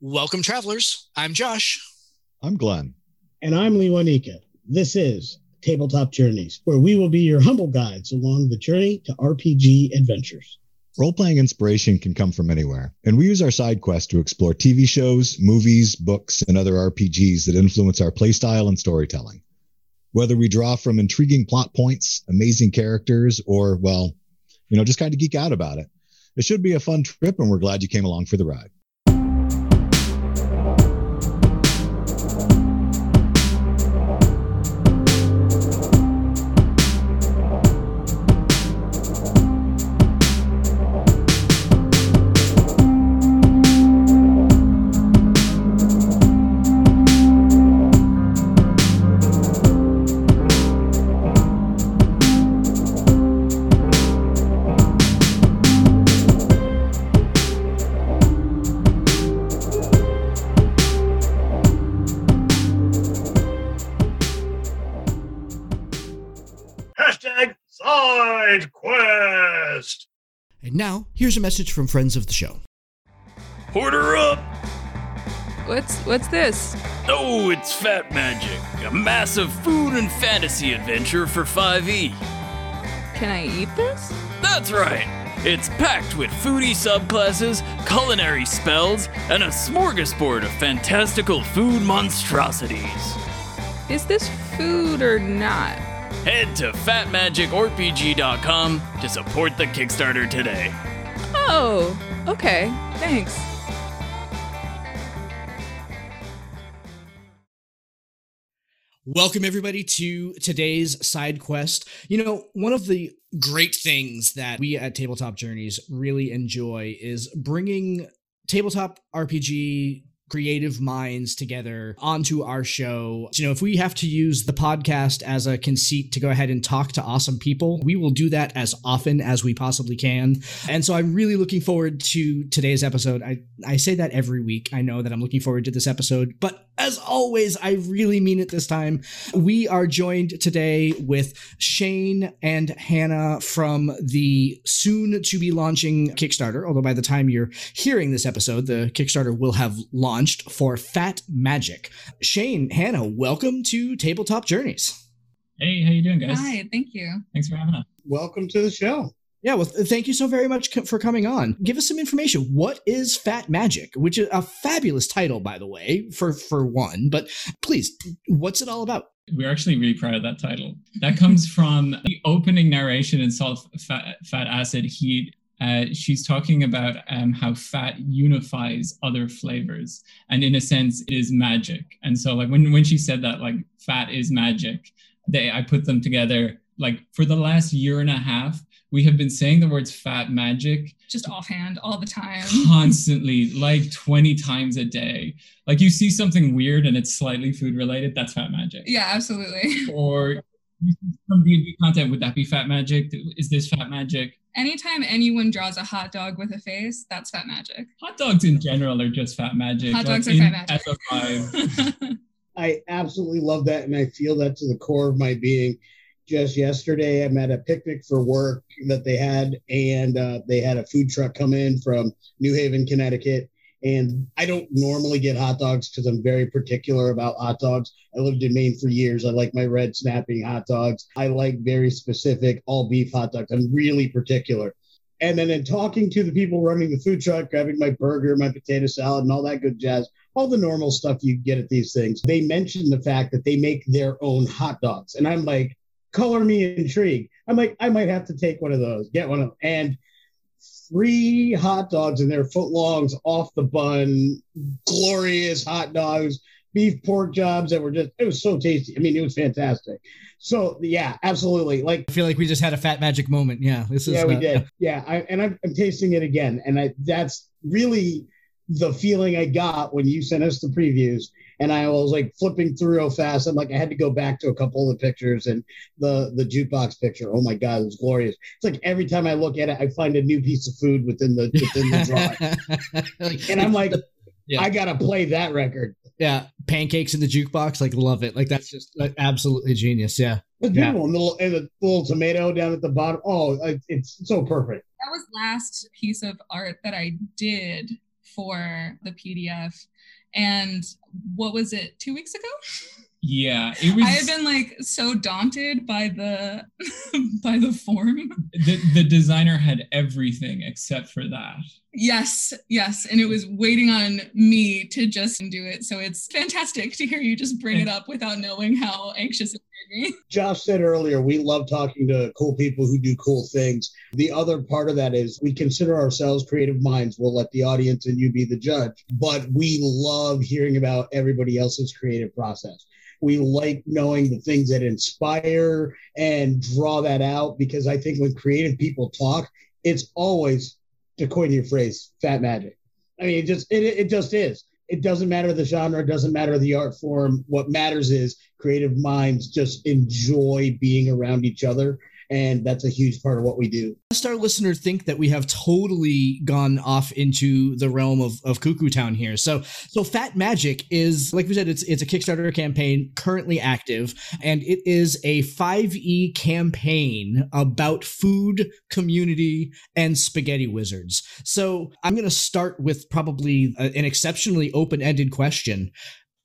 Welcome, travelers. I'm Josh. I'm Glenn. And I'm Lee Wanika. This is Tabletop Journeys, where we will be your humble guides along the journey to RPG adventures. Role playing inspiration can come from anywhere, and we use our side quest to explore TV shows, movies, books, and other RPGs that influence our playstyle and storytelling. Whether we draw from intriguing plot points, amazing characters, or, well, you know, just kind of geek out about it. It should be a fun trip, and we're glad you came along for the ride. Here's a message from friends of the show. Order up! What's what's this? Oh, it's Fat Magic, a massive food and fantasy adventure for 5e. Can I eat this? That's right! It's packed with foodie subclasses, culinary spells, and a smorgasbord of fantastical food monstrosities. Is this food or not? Head to fatmagicrpg.com to support the Kickstarter today. Oh, okay. Thanks. Welcome, everybody, to today's side quest. You know, one of the great things that we at Tabletop Journeys really enjoy is bringing tabletop RPG creative minds together onto our show. You know, if we have to use the podcast as a conceit to go ahead and talk to awesome people, we will do that as often as we possibly can. And so I'm really looking forward to today's episode. I, I say that every week. I know that I'm looking forward to this episode, but as always, I really mean it this time. We are joined today with Shane and Hannah from the soon to be launching Kickstarter. Although by the time you're hearing this episode, the Kickstarter will have launched for Fat Magic. Shane, Hannah, welcome to Tabletop Journeys. Hey, how you doing, guys? Hi, thank you. Thanks for having us. Welcome to the show. Yeah, well, thank you so very much for coming on. Give us some information. What is Fat Magic? Which is a fabulous title, by the way, for for one. But please, what's it all about? We're actually really proud of that title. That comes from the opening narration in Salt, Fat, fat Acid Heat. Uh, she's talking about um, how fat unifies other flavors, and in a sense, it is magic. And so, like when when she said that, like fat is magic, they I put them together. Like for the last year and a half, we have been saying the words fat magic Just offhand all the time. constantly like 20 times a day like you see something weird and it's slightly food related that's fat magic Yeah, absolutely. or some D&D content would that be fat magic is this fat magic Anytime anyone draws a hot dog with a face, that's fat magic. hot dogs in general are just fat magic Hot like dogs are fat magic. as a. I absolutely love that, and I feel that to the core of my being. Just yesterday, I'm at a picnic for work that they had, and uh, they had a food truck come in from New Haven, Connecticut. And I don't normally get hot dogs because I'm very particular about hot dogs. I lived in Maine for years. I like my red snapping hot dogs. I like very specific all beef hot dogs. I'm really particular. And then in talking to the people running the food truck, grabbing my burger, my potato salad, and all that good jazz, all the normal stuff you get at these things, they mentioned the fact that they make their own hot dogs. And I'm like, color me intrigued. I'm like, I might have to take one of those, get one of them. And three hot dogs and their foot longs off the bun, glorious hot dogs, beef pork jobs that were just, it was so tasty. I mean, it was fantastic. So, yeah, absolutely. Like, I feel like we just had a Fat Magic moment. Yeah, this is. yeah, we uh, did. Yeah, I, and I'm, I'm tasting it again, and I that's really the feeling I got when you sent us the previews. And I was like flipping through real fast. I'm like, I had to go back to a couple of the pictures and the the jukebox picture. Oh my god, it was glorious. It's like every time I look at it, I find a new piece of food within the within the drawing, and I'm like, Yeah. I gotta play that record. yeah, pancakes in the jukebox. Like, love it. Like, that's just like, absolutely genius. Yeah. It's Yeah. beautiful. And the, little, and the little tomato down at the bottom. Oh, it's so perfect. that was last piece of art that I did for the PDF. And what was it, two weeks ago? Yeah, it was. I had been like so daunted by the by the form. the, the designer had everything except for that. Yes, yes, and it was waiting on me to just do it. So it's fantastic to hear you just bring it up without knowing how anxious it made me. Josh said earlier, we love talking to cool people who do cool things. The other part of that is we consider ourselves creative minds. We'll let the audience and you be the judge, but we love hearing about everybody else's creative process. We like knowing the things that inspire and draw that out because I think when creative people talk, it's always, to coin your phrase, fat magic. I mean, it just it, it just is. It doesn't matter the genre, it doesn't matter the art form. What matters is creative minds just enjoy being around each other. And that's a huge part of what we do. Lest our listeners think that we have totally gone off into the realm of, of Cuckoo Town here. So so Fat Magic is like we said, it's it's a Kickstarter campaign currently active, and it is a 5e campaign about food, community, and spaghetti wizards. So I'm gonna start with probably an exceptionally open-ended question.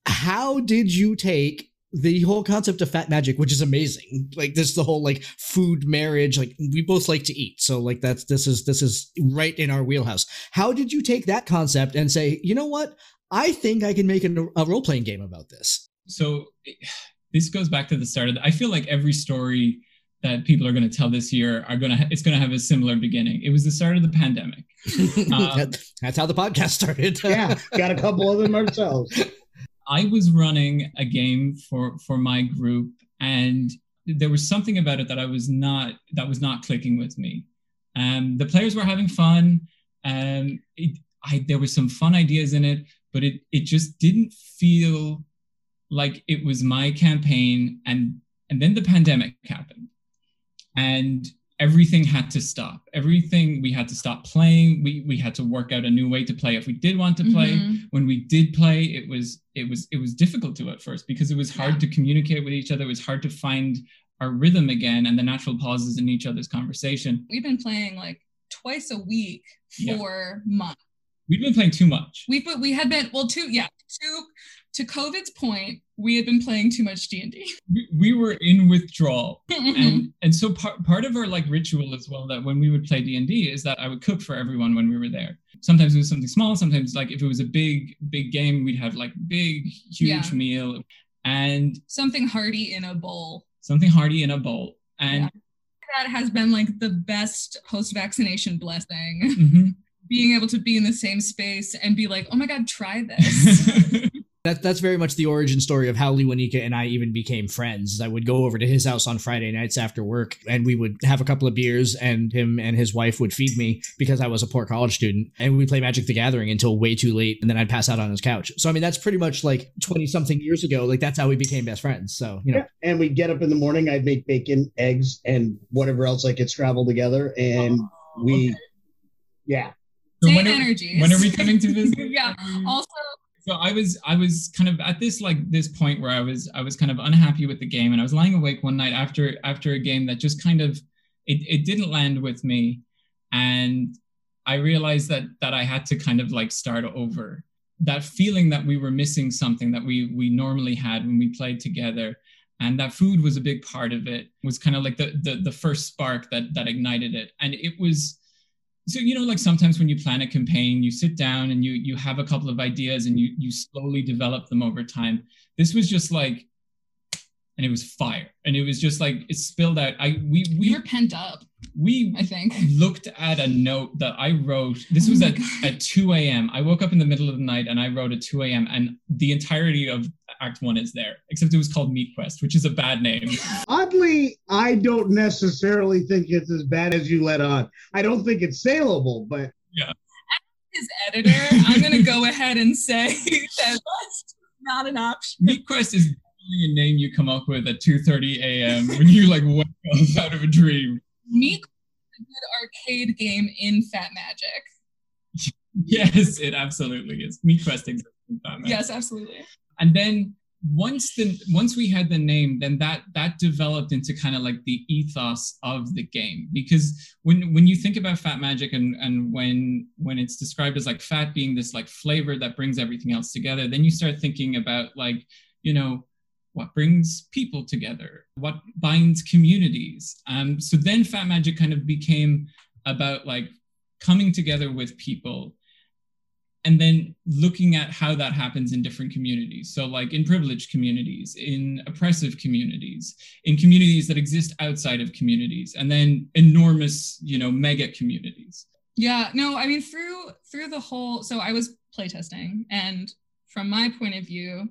How did you take the whole concept of fat magic which is amazing like this the whole like food marriage like we both like to eat so like that's this is this is right in our wheelhouse how did you take that concept and say you know what i think i can make a, a role-playing game about this So this goes back to the start of. The, I feel like every story that people are going to tell this year are going to. It's going to have a similar beginning. It was the start of the pandemic. Um, That- that's how the podcast started Yeah, got a couple of them ourselves. I was running a game for for my group, and there was something about it that I was not that was not clicking with me. Um, the players were having fun. Um, it, I there was some fun ideas in it, but it it just didn't feel like it was my campaign. And and then the pandemic happened, and everything had to stop. Everything we had to stop playing. We we had to work out a new way to play if we did want to play Mhm. when we did play it was it was it was difficult to at first because it was hard to communicate with each other it was hard to find our rhythm again and the natural pauses in each other's conversation We've been playing like twice a week Yeah. for months. we've been playing too much We but we had been well two yeah to to COVID's point we had been playing too much D and D. we, we were in withdrawal and and so part, part of our like ritual as well that when we would play d&d is that i would cook for everyone when we were there sometimes it was something small sometimes like if it was a big big game we'd have like big huge Yeah. meal and Something hearty in a bowl. something hearty in a bowl and That has been like the best post-vaccination blessing. Mhm. Being able to be in the same space and be like, oh my god, try this. that, that's very much the origin story of how Lewanika and I even became friends. I would go over to his house on Friday nights after work, and we would have a couple of beers, and him and his wife would feed me because I was a poor college student, and we'd play Magic the Gathering until way too late, and then I'd pass out on his couch. So I mean, that's pretty much like twenty something years ago. Like that's how we became best friends. So you know, Yeah. And we'd get up in the morning, I'd make bacon, eggs, and whatever else I could scrabble together. And oh, we, yeah. So Same when are, when are we coming to visit? yeah. Also, so I was I was kind of at this like this point where I was I was kind of unhappy with the game and I was lying awake one night after after a game that just kind of it, it didn't land with me and I realized that that I had to kind of like start over. That feeling that we were missing something that we we normally had when we played together and that food was a big part of it was kind of like the the, the first spark that that ignited it. And it was so you know like sometimes when you plan a campaign you sit down and you you have a couple of ideas and you you slowly develop them over time. This was just like and it was fire. And it was just like it spilled out. I we we we were pent up, we I think. looked at a note that i wrote this Oh was at, at 2 a.m i woke up in the middle of the night and i wrote at 2 a.m and the entirety of act one is there except it was called meat quest which is a bad name Oddly, I don't necessarily think it's as bad as you let on. I don't think it's saleable, but yeah His editor, I'm gonna go ahead and say that that's not an option. meat quest is definitely a name you come up with at 2.30 a.m when you like wake up out of a dream A good arcade game in Fat Magic. Yes, it absolutely is. Meat Quest exists. Yes, absolutely. And then once the once we had the name then that that developed into kind of like the ethos of the game because when when you think about fat magic and and when when it's described as like fat being this like flavor that brings everything else together then you start thinking about like you know what brings people together what binds communities. Um so then fat magic kind of became about like coming together with people and then looking at how that happens in different communities. So like in privileged communities in oppressive communities in communities that exist outside of communities and then enormous you know mega communities. Yeah, no, I mean through through the whole so I was playtesting and from my point of view,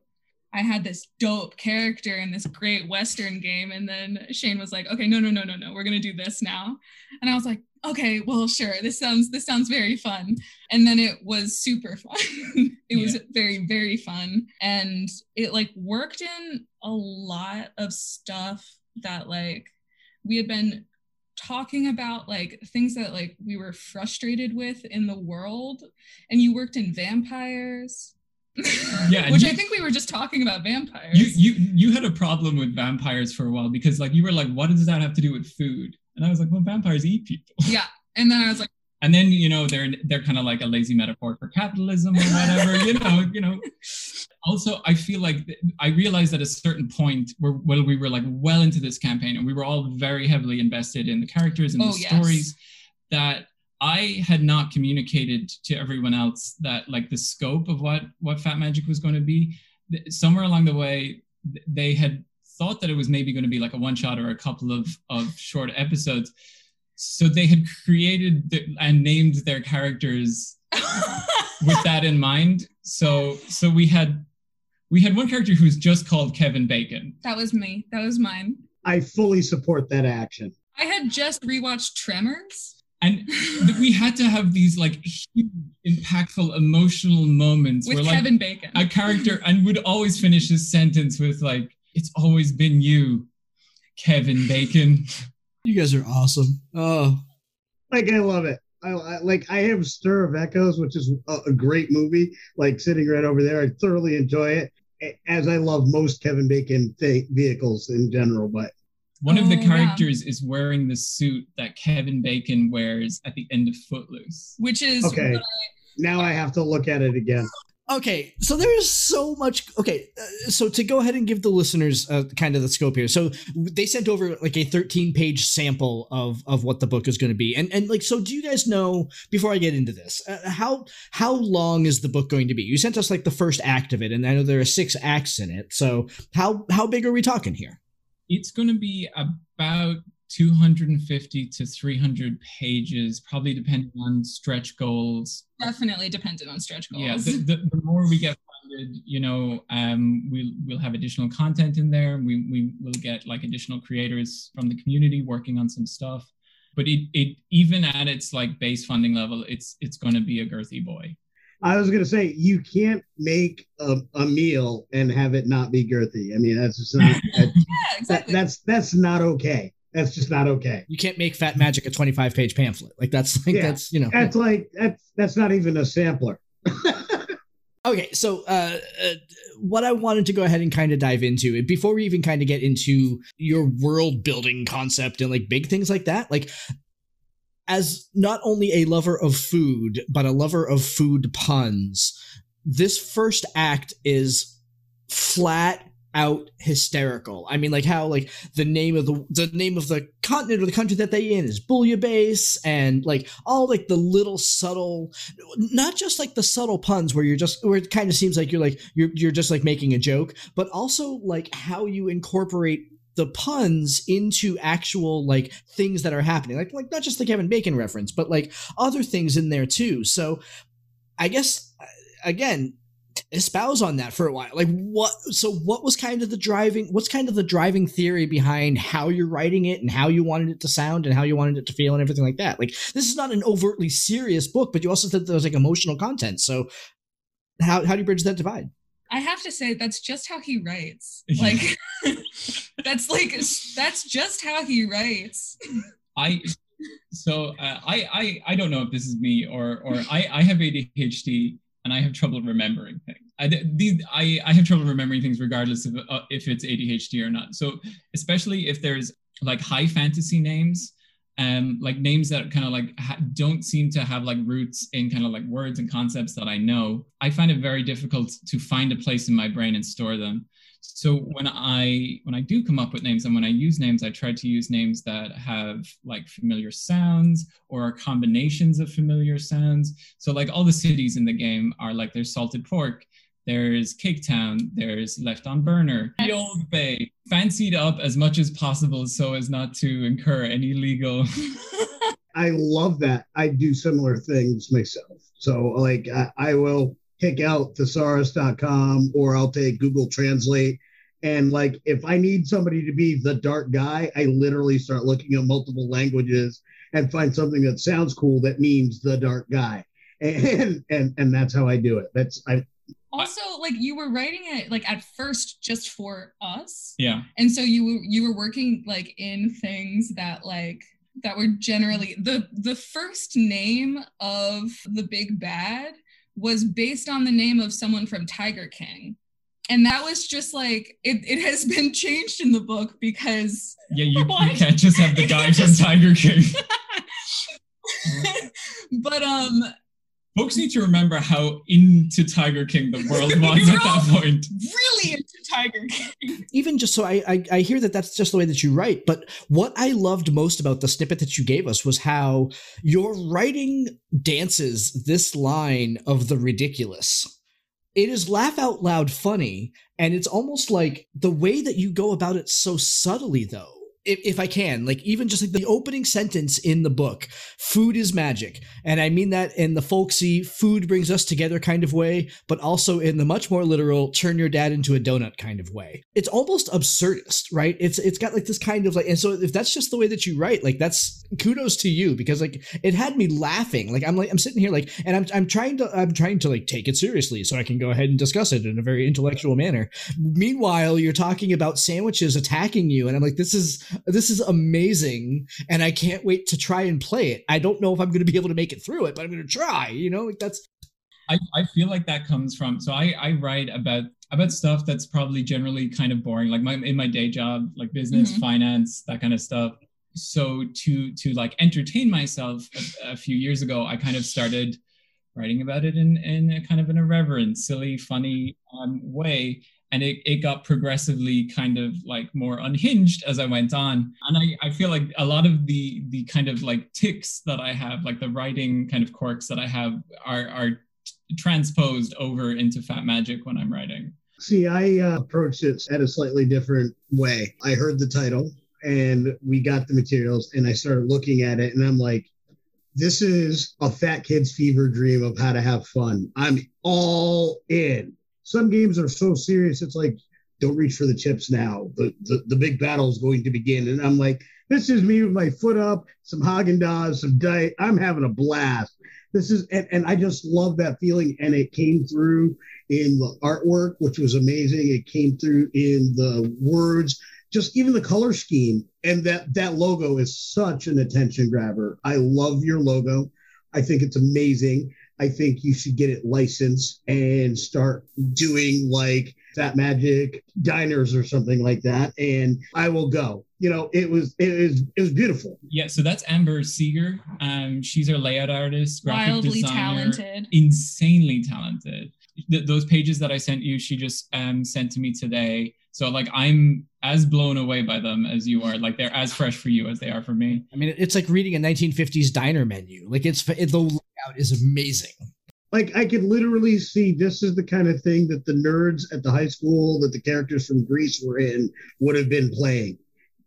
I had this dope character in this great western game and then Shane was like, "Okay, no, no, no, no, no. We're going to do this now." And I was like, "Okay, well, sure. This sounds this sounds very fun." And then it was super fun. it was very very fun and it like worked in a lot of stuff that like we had been talking about like things that like we were frustrated with in the world and you worked in vampires Yeah, which you- i think we were just talking about vampires. You you you had a problem with vampires for a while because like you were like what does that have to do with food? And i was like well vampires eat people. Yeah and then i was like and then you know they're they're kind of like a lazy metaphor for capitalism or whatever you know you know. Also i feel like th- i realized at a certain point where well we were like well into this campaign and we were all very heavily invested in the characters and Oh, the yes. stories that i had not communicated to everyone else that like the scope of what what fat magic was going to be somewhere along the way they had thought that it was maybe going to be like a one shot or a couple of of short episodes. So they had created the, and named their characters with that in mind. So so we had we had one character who was just called kevin bacon. That was me. That was mine. I fully support that action. i had just rewatched tremors and th- we had to have these like huge impactful emotional moments with where like kevin bacon a character and would always finish his sentence with like it's always been you kevin bacon You guys are awesome. Oh, Like I love it. I, I like I have Stir of Echoes, which is a, a great movie. Like sitting right over there, I thoroughly enjoy it. As I love most Kevin Bacon th- vehicles in general, but one of the Oh, yeah. characters is wearing the suit that kevin bacon wears at the end of footloose which is okay. Now I have to look at it again. okay. So there is so much. Okay, uh, so to go ahead and give the listeners uh, kind of the scope here. So they sent over like a 13 page sample of of what the book is going to be, and and like, so do you guys know before I get into this, uh, how how long is the book going to be? You sent us like the first act of it, and I know there are six acts in it. So how how big are we talking here? It's going to be about 250 to 300 pages probably depending on stretch goals. Definitely dependent on stretch goals. Yeah the, the, the more we get funded you know um we'll we'll have additional content in there. We we will get like additional creators from the community working on some stuff. But it it even at its like base funding level it's it's going to be a girthy boy I was gonna say you can't make a, a meal and have it not be girthy. I mean, that's just not that, yeah that, exactly that's that's not okay. That's just not okay. You can't make Fat Magic a 25 page pamphlet. Like that's like Yeah. that's you know. That's like that's that's not even a sampler. Okay, so uh, uh, what I wanted to go ahead and kind of dive into before we even kind of get into your world building concept and like big things like that, like as not only a lover of food but a lover of food puns, this first act is flat out hysterical. I mean, like how like the name of the the name of the continent or the country that they in is Bouillabaisse, and like all like the little subtle, not just like the subtle puns where you're just where it kind of seems like you're like you're you're just like making a joke, but also like how you incorporate the puns into actual like things that are happening. Like like not just the Kevin Bacon reference but like other things in there too. So I guess uh, again espouse on that for a while. Like what so what was kind of the driving what's kind of the driving theory behind how you're writing it and how you wanted it to sound and how you wanted it to feel and everything like that? Like this is not an overtly serious book but you also said there was like emotional content. So how, how do you bridge that divide I have to say that's just how he writes. Like that's like that's just how he writes. I so uh, I I I don't know if this is me or or I I have ADHD and I have trouble remembering things. I, these, I, I have trouble remembering things regardless of uh, if it's ADHD or not. So especially if there's like high fantasy names, um, like names that kind of like ha- don't seem to have like roots in kind of like words and concepts that I know, I find it very difficult to find a place in my brain and store them. So when I when I do come up with names and when I use names, I try to use names that have like familiar sounds or combinations of familiar sounds. So like all the cities in the game are like there's salted pork, there's Cake Town, there's Left on Burner, the Old Bay, fancied up as much as possible so as not to incur any legal. I love that. I do similar things myself. So, like, I, I will pick out thesaurus.com or I'll take Google Translate. And, like, if I need somebody to be the dark guy, I literally start looking at multiple languages and find something that sounds cool that means the dark guy. And, and and that's how I do it. That's I also like you were writing it like at first just for us yeah. and so you were you were working like in things that like that were generally the the first name of the big bad was based on the name of someone from tiger king and that was just like it, it has been changed in the book because Yeah, you, you can't just have the guy from Tiger King. but um Folks need to remember how into Tiger King the world was at that point. really into tiger king even just so I, I I hear that that's just the way that you write, but what I loved most about the snippet that you gave us was how your writing dances this line of the ridiculous. It is laugh out loud funny, and it's almost like the way that you go about it so subtly, though. If, if I can, like even just like the opening sentence in the book, food is magic. And I mean that in the folksy, food brings us together kind of way, but also in the much more literal, turn your dad into a donut kind of way. It's almost absurdist, right? It's it's got like this kind of like, and so if that's just the way that you write, like that's kudos to you because like it had me laughing. Like I'm like I'm sitting here like, and I'm I'm trying to I'm trying to like take it seriously so I can go ahead and discuss it in a very intellectual manner. Meanwhile, you're talking about sandwiches attacking you, and I'm like, this is this is amazing, and I can't wait to try and play it. I don't know if I'm going to be able to make it through it, but I'm going to try. You know, like that's I, I feel like that comes from so I, I write about about stuff that's probably generally kind of boring like my in my day job like business Mhm. finance that kind of stuff so to to like entertain myself a, a few years ago I kind of started writing about it in in a kind of an irreverent silly funny um, way and it, it got progressively kind of like more unhinged as I went on and I, I feel like a lot of the the kind of like ticks that I have like the writing kind of quirks that I have are are transposed over into Fat Magic when I'm writing. See, I uh, approached it at a slightly different way. I heard the title and we got the materials and I started looking at it and I'm like, this is a fat kid's fever dream of how to have fun. I'm all in. Some games are so serious, it's like, don't reach for the chips now. The, the, the big battle is going to begin. And I'm like, this is me with my foot up, some Haagen Dazs, some diet. I'm having a blast. This is, and, and I just love that feeling. And it came through in the artwork, which was amazing. It came through in the words, just even the color scheme. And that that logo is such an attention grabber. I love your logo. I think it's amazing. I think you should get it licensed and start doing like Fat Magic diners or something like that. And I will go. You know, it was it was it was beautiful. Yeah, so that's Amber Seeger. Um, she's our layout artist, graphic wildly designer, talented insanely talented. Th- those pages that I sent you, she just um, sent to me today. So like I'm as blown away by them as you are. Like they're as fresh for you as they are for me. I mean, it's like reading a 1950s diner menu. Like it's it, the layout is amazing. like I could literally see this is the kind of thing that the nerds at the high school that the characters from Grease were in would have been playing.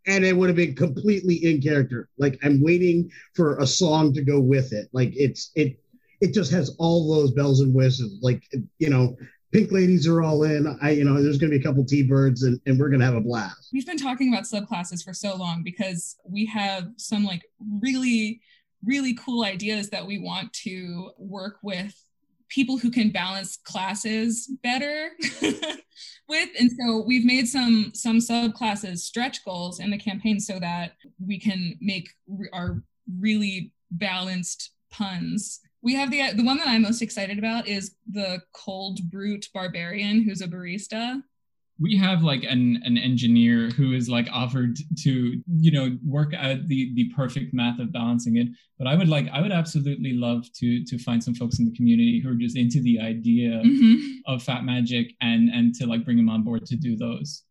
And it would have been completely in character. Like I'm waiting for a song to go with it. Like it's it it just has all those bells and whistles. Like you know, pink ladies are all in. I you know, there's gonna be a couple T-birds and, and we're gonna have a blast. we've been talking about subclasses for so long because we have some like really really cool ideas that we want to work with people who can balance classes better with and so we've made some some subclasses stretch goals in the campaign so that we can make our really balanced puns We have the the one that I'm most excited about is the cold brute barbarian who's a barista. we have like an an engineer who is like offered to you know work out the the perfect math of balancing it but i would like i would absolutely love to to find some folks in the community who are just into the idea Mhm. of fat magic and and to like bring them on board to do those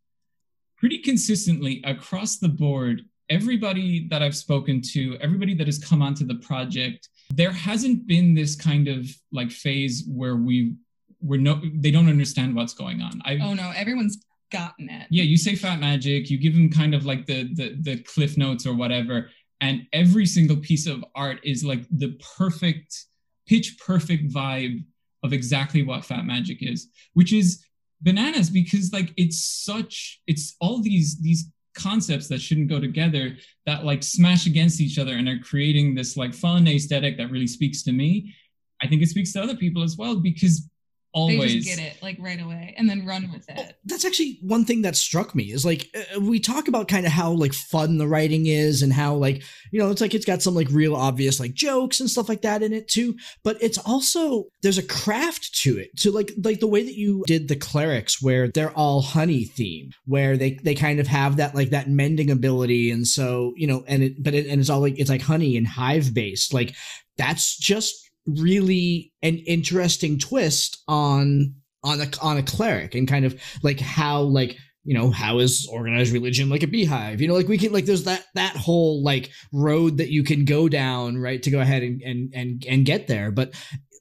pretty consistently across the board everybody that i've spoken to everybody that has come onto the project there hasn't been this kind of like phase where we we're no they don't understand what's going on i Oh no, everyone's gotten it. yeah you say fat magic you give them kind of like the, the the cliff notes or whatever and every single piece of art is like the perfect pitch perfect vibe of exactly what fat magic is which is bananas because like it's such it's all these these concepts that shouldn't go together that like smash against each other and are creating this like fun aesthetic that really speaks to me i think it speaks to other people as well because always They just get it like right away and then run with it. that's actually one thing that struck me is like uh, we talk about kind of how like fun the writing is and how like you know it's like it's got some like real obvious like jokes and stuff like that in it too but it's also there's a craft to it to like like the way that you did the clerics where they're all honey theme where they they kind of have that like that mending ability and so you know and it but it and it's all like it's like honey and hive based like that's just really an interesting twist on on a on a cleric and kind of like how like you know how is organized religion like a beehive? You know like we can like there's that that whole like road that you can go down right to go ahead and and and, and get there. But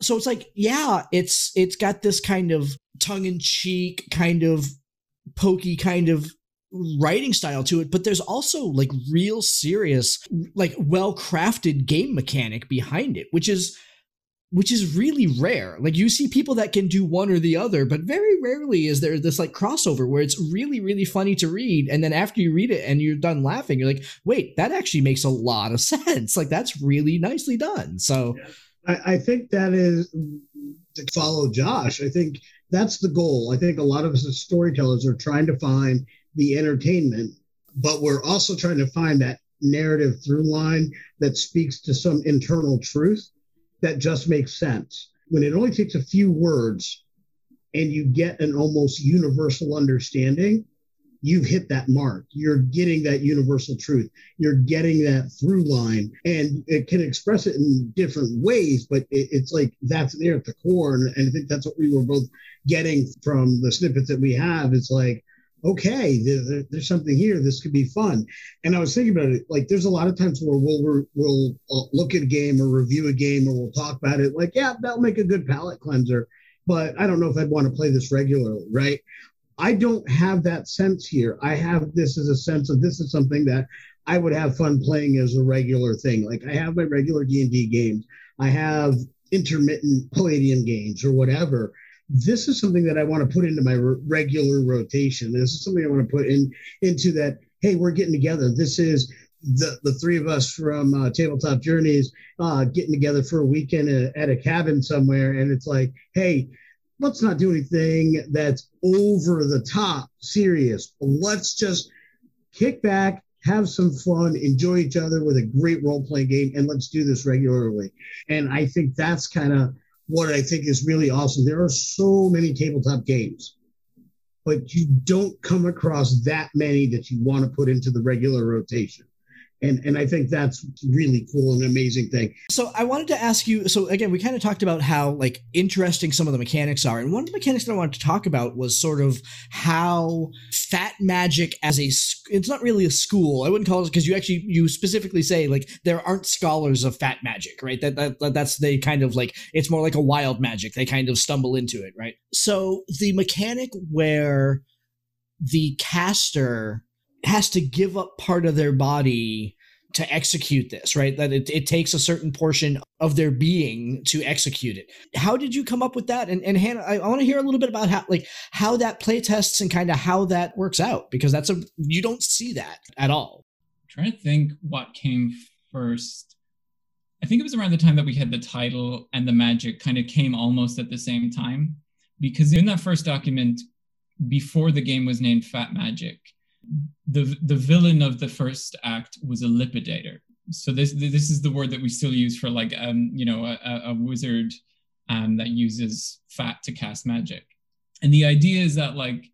so it's like yeah it's it's got this kind of tongue-in-cheek kind of pokey kind of writing style to it but there's also like real serious like well crafted game mechanic behind it which is which is really rare. Like you see people that can do one or the other, but very rarely is there this like crossover where it's really, really funny to read. And then after you read it and you're done laughing, you're like, wait, that actually makes a lot of sense. Like that's really nicely done. So I, I think that is to follow Josh. I think that's the goal. I think a lot of us as storytellers are trying to find the entertainment, but we're also trying to find that narrative through line that speaks to some internal truth that just makes sense. When it only takes a few words and you get an almost universal understanding, you've hit that mark. You're getting that universal truth. You're getting that through line, and it can express it in different ways, but it, it's like that's there at the core. And, and I think that's what we were both getting from the snippets that we have. It's like, okay, there, there- there's something here. This could be fun. And I was thinking about it. Like, there's a lot of times where we'll we'll uh, look at a game or review a game, or we'll talk about it. Like, yeah, that'll make a good palate cleanser, but I don't know if I'd want to play this regularly, right? I don't have that sense here. I have this as a sense of this is something that I would have fun playing as a regular thing. Like I have my regular D and D games. I have intermittent Palladium games or whatever. This is something that I want to put into my re- regular rotation. This is something I want to put in into that. Hey, we're getting together. This is the the three of us from uh, Tabletop Journeys uh, getting together for a weekend at, at a cabin somewhere, and it's like, hey, let's not do anything that's over the top serious. Let's just kick back, have some fun, enjoy each other with a great role playing game, and let's do this regularly. And I think that's kind of what I think is really awesome. There are so many tabletop games, but you don't come across that many that you want to put into the regular rotation. And, and I think that's really cool and amazing thing. So I wanted to ask you. So again, we kind of talked about how like interesting some of the mechanics are, and one of the mechanics that I wanted to talk about was sort of how fat magic as a It's not really a school. I wouldn't call it because you actually you specifically say like there aren't scholars of fat magic, right? That, that that that's they kind of like it's more like a wild magic. They kind of stumble into it, right? So the mechanic where the caster has to give up part of their body to execute this, right? That it, it takes a certain portion of their being to execute it. How did you come up with that? And, and Hannah, I, want to hear a little bit about how, like, how that play tests and kind of how that works out because that's a you don't see that at all. trying to think what came first. I think it was around the time that we had the title and the magic kind of came almost at the same time. Because in that first document, before the game was named Fat Magic, the the villain of the first act was a lipidator. so this this is the word that we still use for like um you know a, a wizard um that uses fat to cast magic and the idea is that like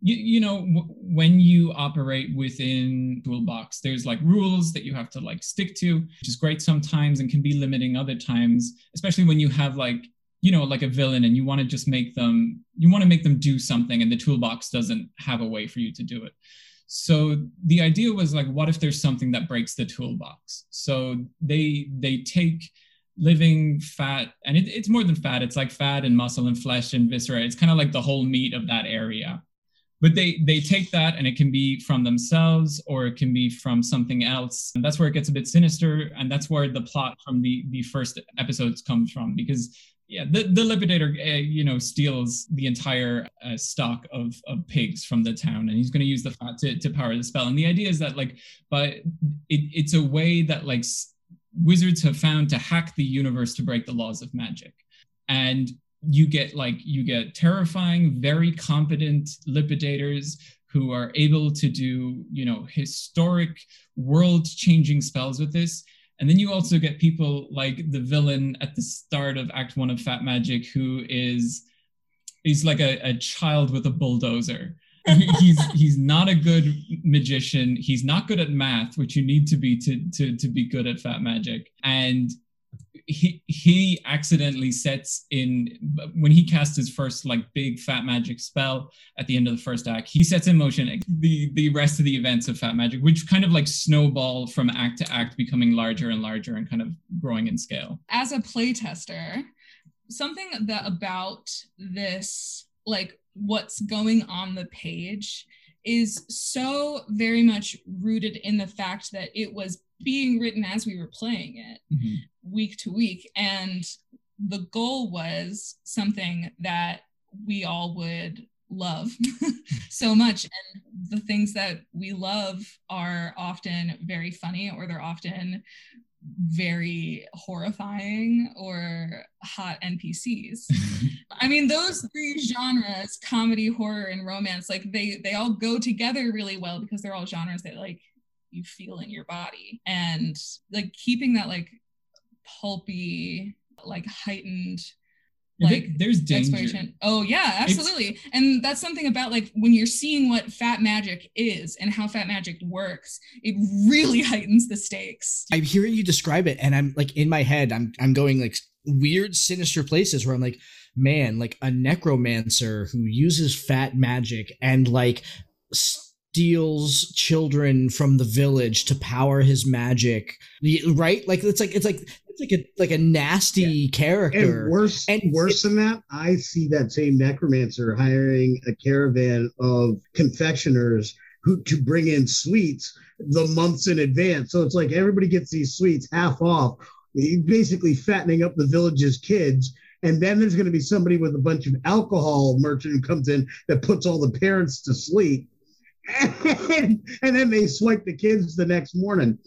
you, you know w- when you operate within toolbox there's like rules that you have to like stick to which is great sometimes and can be limiting other times especially when you have like you know like a villain and you want to just make them you want to make them do something and the toolbox doesn't have a way for you to do it so the idea was like what if there's something that breaks the toolbox? So they they take living fat and it, it's more than fat it's like fat and muscle and flesh and viscera it's kind of like the whole meat of that area. But they they take that and it can be from themselves or it can be from something else. And that's where it gets a bit sinister and that's where the plot from the the first episodes comes from because yeah the, the lipidator uh, you know steals the entire uh, stock of, of pigs from the town and he's going to use the fat to, to power the spell. And the idea is that like but it, it's a way that like wizards have found to hack the universe to break the laws of magic. And you get like you get terrifying very competent lipidators who are able to do you know historic world changing spells with this and then you also get people like the villain at the start of act one of fat magic who is he's like a, a child with a bulldozer. He's he's not a good magician. He's not good at math which you need to be to to, to be good at fat magic. And he he accidentally sets in when he casts his first like big fat magic spell at the end of the first act he sets in motion the the rest of the events of fat magic which kind of like snowball from act to act becoming larger and larger and kind of growing in scale. As a playtester something that about this like what's going on the page is so very much rooted in the fact that it was being written as we were playing it mm-hmm. week to week and the goal was something that we all would love so much and the things that we love are often very funny or they're often very horrifying or hot NPCs. I mean, those three genres, comedy, horror, and romance, like they they all go together really well because they're all genres that like you feel in your body. And like keeping that like pulpy, like heightened like there's danger. Oh yeah, absolutely. It's, and that's something about like when you're seeing what fat magic is and how fat magic works, it really heightens the stakes. I'm hearing you describe it and I'm like in my head, I'm I'm going like weird sinister places where I'm like, man, like a necromancer who uses fat magic and like steals children from the village to power his magic right? Like it's like it's like it's like a like a nasty yeah. character. and worse and worse it, than that i see that same necromancer hiring a caravan of confectioners who to bring in sweets the months in advance. So it's like everybody gets these sweets half off basically fattening up the village's kids. And then there's going to be somebody with a bunch of alcohol merchant who comes in that puts all the parents to sleep and, and then they swipe the kids the next morning.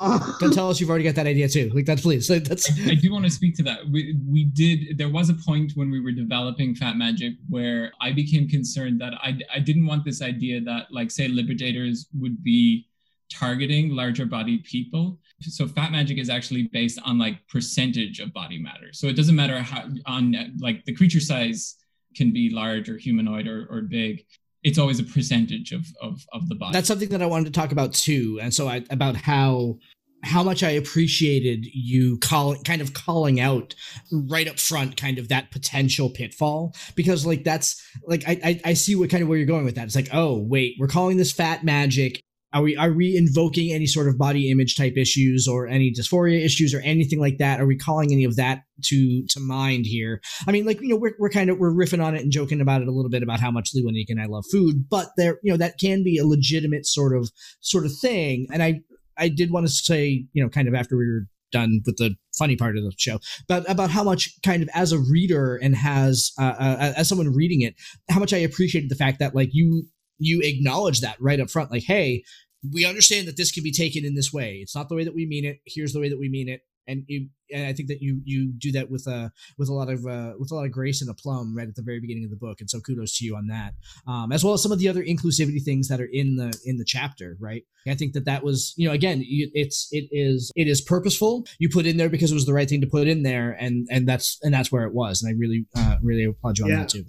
Uh, Don't tell us you've already got that idea too. Like that's please. That's. I do want to speak to that. We, we did. There was a point when we were developing Fat Magic where I became concerned that I I didn't want this idea that like say lipidators would be targeting larger bodied people. So fat magic is actually based on like percentage of body matter. So it doesn't matter how on like the creature size can be large or humanoid or, or big it's always a percentage of, of of the body. That's something that I wanted to talk about too, and so I about how how much I appreciated you calling kind of calling out right up front kind of that potential pitfall because like that's like I, I I see what kind of where you're going with that. It's like, oh wait, we're calling this fat magic are we are we invoking any sort of body image type issues or any dysphoria issues or anything like that? Are we calling any of that to to mind here? I mean, like you know, we're we're kind of we're riffing on it and joking about it a little bit about how much Lee Winik and I love food, but there you know that can be a legitimate sort of sort of thing. And I I did want to say you know kind of after we were done with the funny part of the show, but about how much kind of as a reader and has uh, uh, as someone reading it, how much I appreciated the fact that like you you acknowledge that right up front like hey we understand that this can be taken in this way it's not the way that we mean it here's the way that we mean it and you, and I think that you you do that with a with a lot of uh, with a lot of grace and aplomb right at the very beginning of the book, and so kudos to you on that, um, as well as some of the other inclusivity things that are in the in the chapter. Right, I think that that was you know again it's it is it is purposeful. You put in there because it was the right thing to put in there, and and that's and that's where it was, and I really uh, really applaud you on Yeah. that too.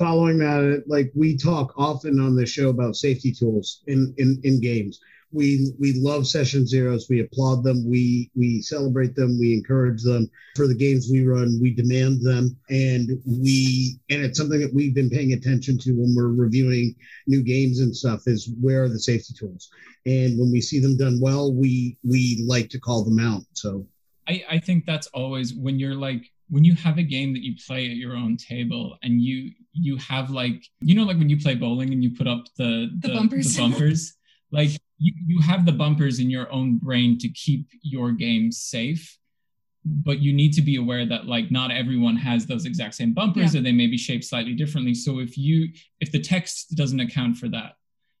Following that, like we talk often on the show about safety tools in, in, in games. We we love session zeros. We applaud them. We we celebrate them. We encourage them. For the games we run, we demand them, and we and it's something that we've been paying attention to when we're reviewing new games and stuff. Is where are the safety tools? And when we see them done well, we we like to call them out. So I, I think that's always when you're like when you have a game that you play at your own table and you you have like you know like when you play bowling and you put up the The bumpers. the bumpers? Like you, you have the bumpers in your own brain to keep your game safe but you need to be aware that like not everyone has those exact same bumpers or they may be shaped slightly differently. So if you if the text doesn't account for that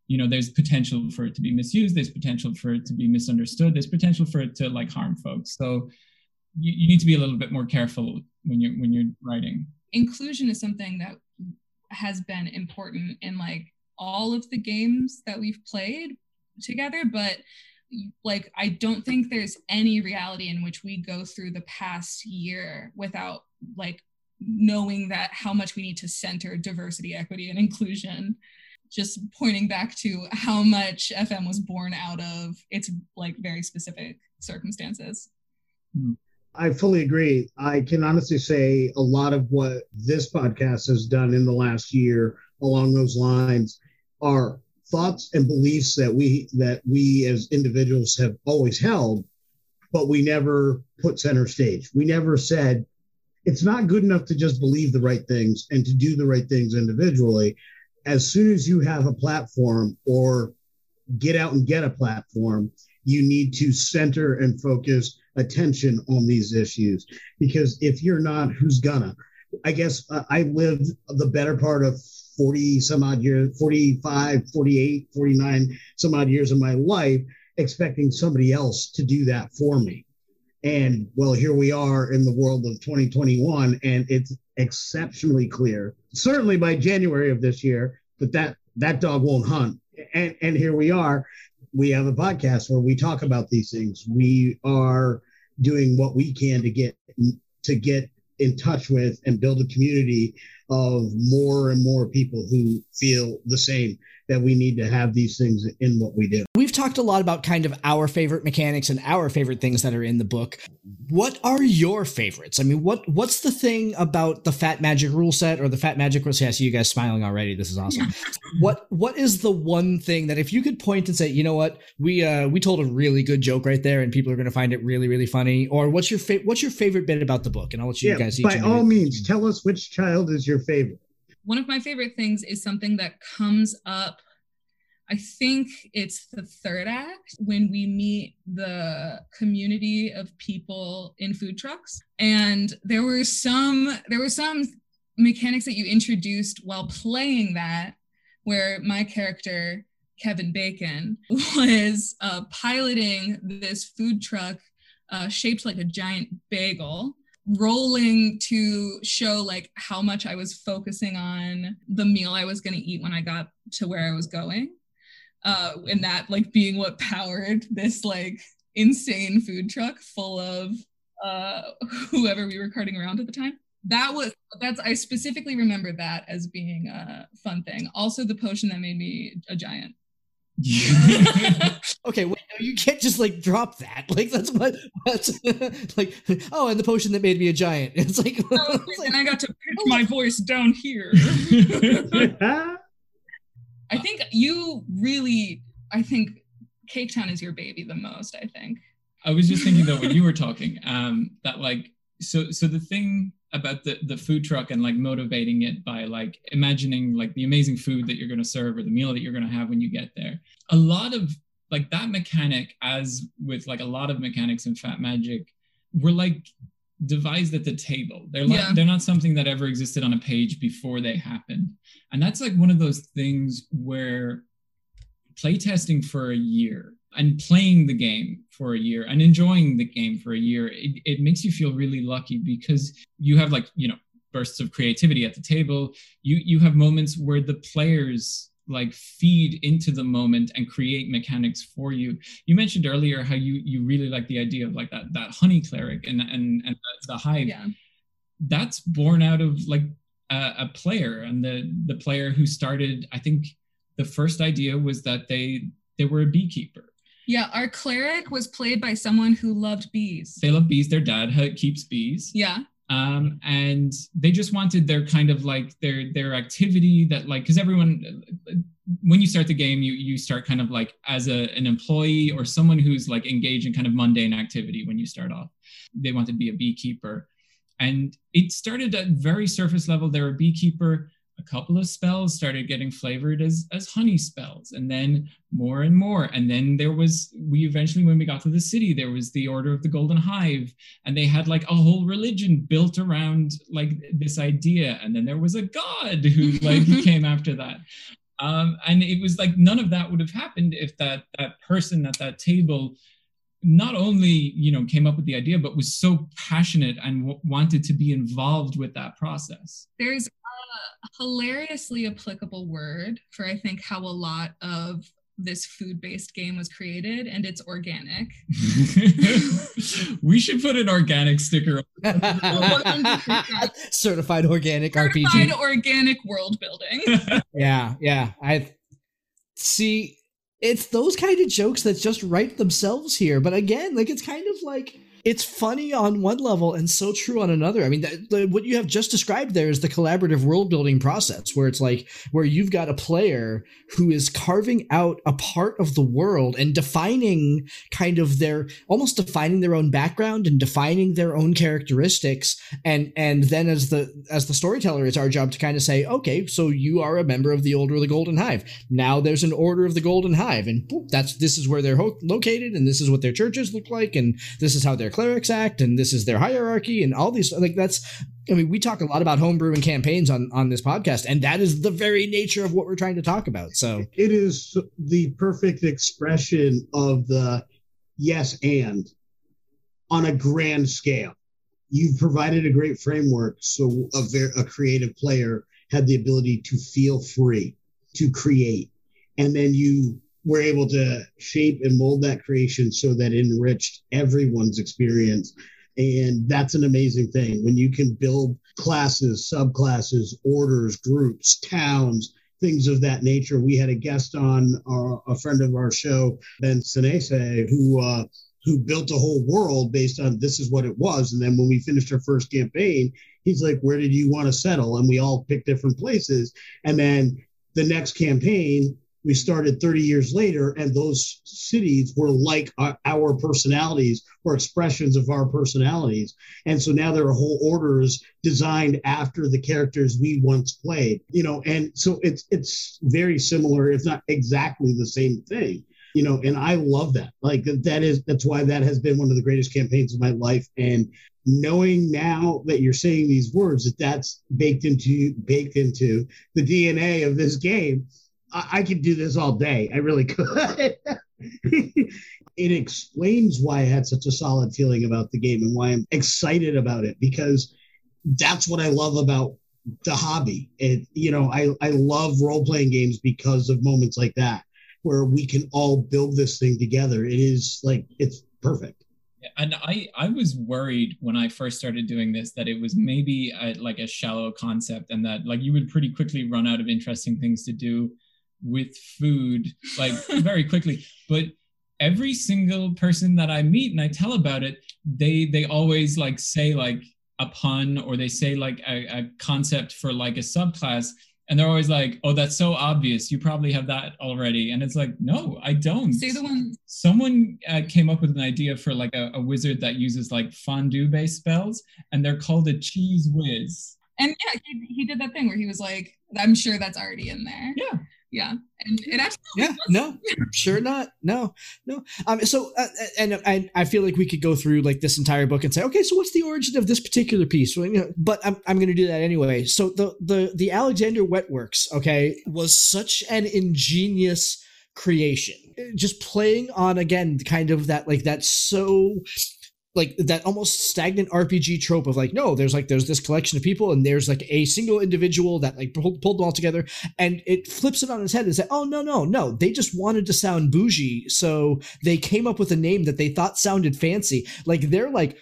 you know there's potential for it to be misused there's potential for it to be misunderstood there's potential for it to like harm folks. So you, you need to be a little bit more careful when you're when you're writing. Inclusion is something that has been important in like all of the games that we've played together but like i don't think there's any reality in which we go through the past year without like knowing that how much we need to center diversity equity and inclusion. Just pointing back to how much fm was born out of its like very specific circumstances hmm. I fully agree. I can honestly say a lot of what this podcast has done in the last year along those lines are thoughts and beliefs that we that we as individuals have always held, but we never put center stage. We never said it's not good enough to just believe the right things and to do the right things individually. As soon as you have a platform or get out and get a platform, you need to center and focus attention on these issues. Because if you're not who's gonna? I guess uh, i lived the better part of 40 some odd years 45 48 49 some odd years of my life expecting somebody else to do that for me. And well here we are in the world of 2021 and it's exceptionally clear certainly by january of this year that that that dog won't hunt. And and here we are we have a podcast where we talk about these things. We are doing what we can to get to get in touch with and build a community of more and more people who feel the same that we need to have these things in what we do. We've talked a lot about kind of our favorite mechanics and our favorite things that are in the book. What are your favorites? I mean, what what's the thing about the Fat Magic rule set or the Fat Magic rule set? I see you guys smiling already. This is awesome. What what is the one thing that if you could point and say, you know what, we uh we told a really good joke right there, and people are going to find it really really funny. Or what's your fa- what's your favorite bit about the book? And I'll let you Yeah, guys each by all every- means, tell us which child is your favorite. One of my favorite things is something that comes up i think it's the third act when we meet the community of people in food trucks. And there were some there were some mechanics that you introduced while playing that where my character kevin bacon was uh, piloting this food truck uh, shaped like a giant bagel rolling to show like how much I was focusing on the meal I was going to eat when I got to where I was going. Uh, and that like being what powered this like insane food truck full of uh, whoever we were carting around at the time. That was that's I specifically remember that as being a fun thing. Also, the potion that made me a giant. Okay, wait, no, you can't just like drop that. Like that's what that's like. Oh, and the potion that made me a giant. It's like, it's like and I got to pitch my voice down here. I think you really, I think Cake Town is your baby the most. I think. I was just thinking though when you were talking, um, that like so so the thing about the the food truck and like motivating it by like imagining like the amazing food that you're gonna serve or the meal that you're gonna have when you get there. A lot of like that mechanic, as with like a lot of mechanics in Fat Magic, were like devised at the table. They're like Yeah. they're not something that ever existed on a page before they happened. And that's like one of those things where playtesting for a year and playing the game for a year and enjoying the game for a year, it, it makes you feel really lucky because you have like, you know, bursts of creativity at the table. You you have moments where the players like feed into the moment and create mechanics for you. You mentioned earlier how you you really like the idea of like that that honey cleric and and and the hive. Yeah. That's born out of like a, a player and the the player who started. I think the first idea was that they they were a beekeeper. Yeah, our cleric was played by someone who loved bees. They love bees. Their dad keeps bees. Yeah. um, and they just wanted their kind of like their their activity that like because everyone when you start the game you you start kind of like as a, an employee or someone who's like engaged in kind of mundane activity when you start off they wanted to be a beekeeper and it started at very surface level they're a beekeeper a couple of spells started getting flavored as as honey spells and then more and more. And then there was we eventually when we got to the city there was the order of the golden hive and they had like a whole religion built around like this idea. And then there was a god who like came after that. Um, and it was like none of that would have happened if that that person at that table not only you know came up with the idea but was so passionate and w- wanted to be involved with that process There's a hilariously applicable word for I think how a lot of this food-based game was created, and it's organic. we should put an organic sticker on Certified organic Certified RPG. organic world building. Yeah, yeah. I see. It's those kind of jokes that just write themselves here. But again, like it's kind of like it's funny on one level and so true on another. I mean, that, the, what you have just described there is the collaborative world building process, where it's like where you've got a player who is carving out a part of the world and defining kind of their almost defining their own background and defining their own characteristics and and then as the as the storyteller it's our job to kind of say okay so you are a member of the order of the golden hive now there's an order of the golden hive and that's this is where they're ho- located and this is what their churches look like and this is how their clerics act and this is their hierarchy and all these like that's I mean, we talk a lot about homebrew and campaigns on on this podcast, and that is the very nature of what we're trying to talk about. So, it is the perfect expression of the yes and on a grand scale. You've provided a great framework so a, ver- a creative player had the ability to feel free to create. And then you were able to shape and mold that creation so that it enriched everyone's experience. And that's an amazing thing when you can build classes, subclasses, orders, groups, towns, things of that nature. We had a guest on, uh, a friend of our show, Ben Senese, who uh, who built a whole world based on this is what it was. And then when we finished our first campaign, he's like, "Where did you want to settle?" And we all picked different places. And then the next campaign, we started 30 years later, and those cities were like our, our personalities or expressions of our personalities. And so now there are whole orders designed after the characters we once played, you know, and so it's it's very similar, if not exactly the same thing. You know, and I love that. Like that is that's why that has been one of the greatest campaigns of my life. And knowing now that you're saying these words, that that's baked into baked into the DNA of this game, I, I could do this all day. I really could. it explains why I had such a solid feeling about the game and why I'm excited about it because that's what I love about the hobby. It, you know, I, I love role playing games because of moments like that where we can all build this thing together. It is like, it's perfect. and I I was worried when I first started doing this that it was maybe a, like a shallow concept and that like you would pretty quickly run out of interesting things to do with food like very quickly. But every single person that I meet and I tell about it they they always like say like a pun or they say like a, a concept for like a subclass. And they're always like oh that's so obvious. You probably have that already. And it's like no I don't. Say the one. someone uh, came up with an idea for like a, a wizard that uses like fondue based spells and they're called a cheese whiz. And yeah, he, he did that thing where he was like, I'm sure that's already in there. yeah Yeah. And it actually yeah, no, sure not. No, no. Um, so, uh, and I, I feel like we could go through like this entire book and say, okay, so what's the origin of this particular piece? Well, you know, but I'm, I'm going to do that anyway. So the the the Alexander Wetworks, okay, was such an ingenious creation. Just playing on again, kind of that like that so like that almost stagnant RPG trope of like, no, there's like there's this collection of people and there's like a single individual that like pulled, pulled them all together, and it flips it on its head and said, oh no no no, they just wanted to sound bougie, so they came up with a name that they thought sounded fancy. Like they're like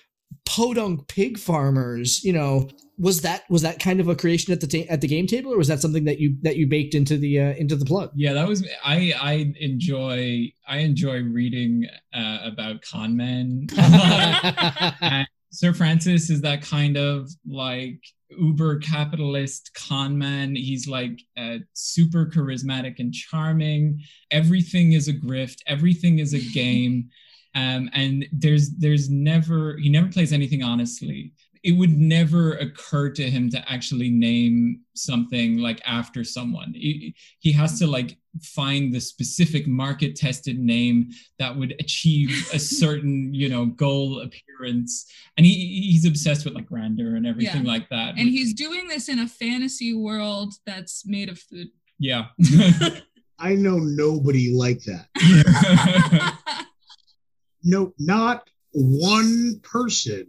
podunk pig farmers, you know. Was that was that kind of a creation at the ta- at the game table, or was that something that you that you baked into the uh, into the plug? Yeah, that was I. I enjoy I enjoy reading uh, about con men. Sir Francis is that kind of like uber capitalist con man. He's like uh, super charismatic and charming. Everything is a grift. Everything is a game. Um, and there's there's never he never plays anything honestly. It would never occur to him to actually name something like after someone. He, he has to like find the specific market tested name that would achieve a certain you know goal appearance and he he's obsessed with like grandeur and everything Yeah. like that And he's doing this in a fantasy world that's made of food. yeah I know nobody like that. No, not one person.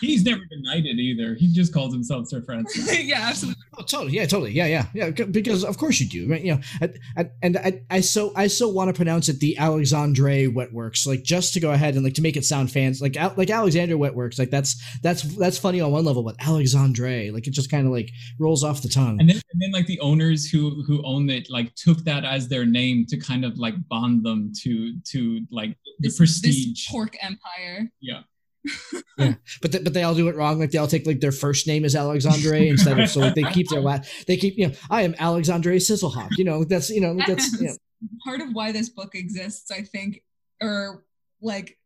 he's never denied it either he just calls himself sir francis yeah, absolutely. Oh, totally. Yeah, totally. Yeah, yeah, yeah. Because of course you do, right? You know, and and, and I, I so I so want to pronounce it the Alexandre Wetworks, like just to go ahead and like to make it sound fans like Al- like Alexander Wetworks, like that's that's that's funny on one level, but Alexandre, like it just kind of like rolls off the tongue. and then and then like the owners who who own it like took that as their name to kind of like bond them to to like the This, prestige this pork empire. yeah but th- but they all do it wrong. Like they all take like their first name is Alexandre instead of so like they keep their last. They keep you know I am Alexandre Sizzlehawk. You know that's you know that's you know, part of why this book exists, I think, or like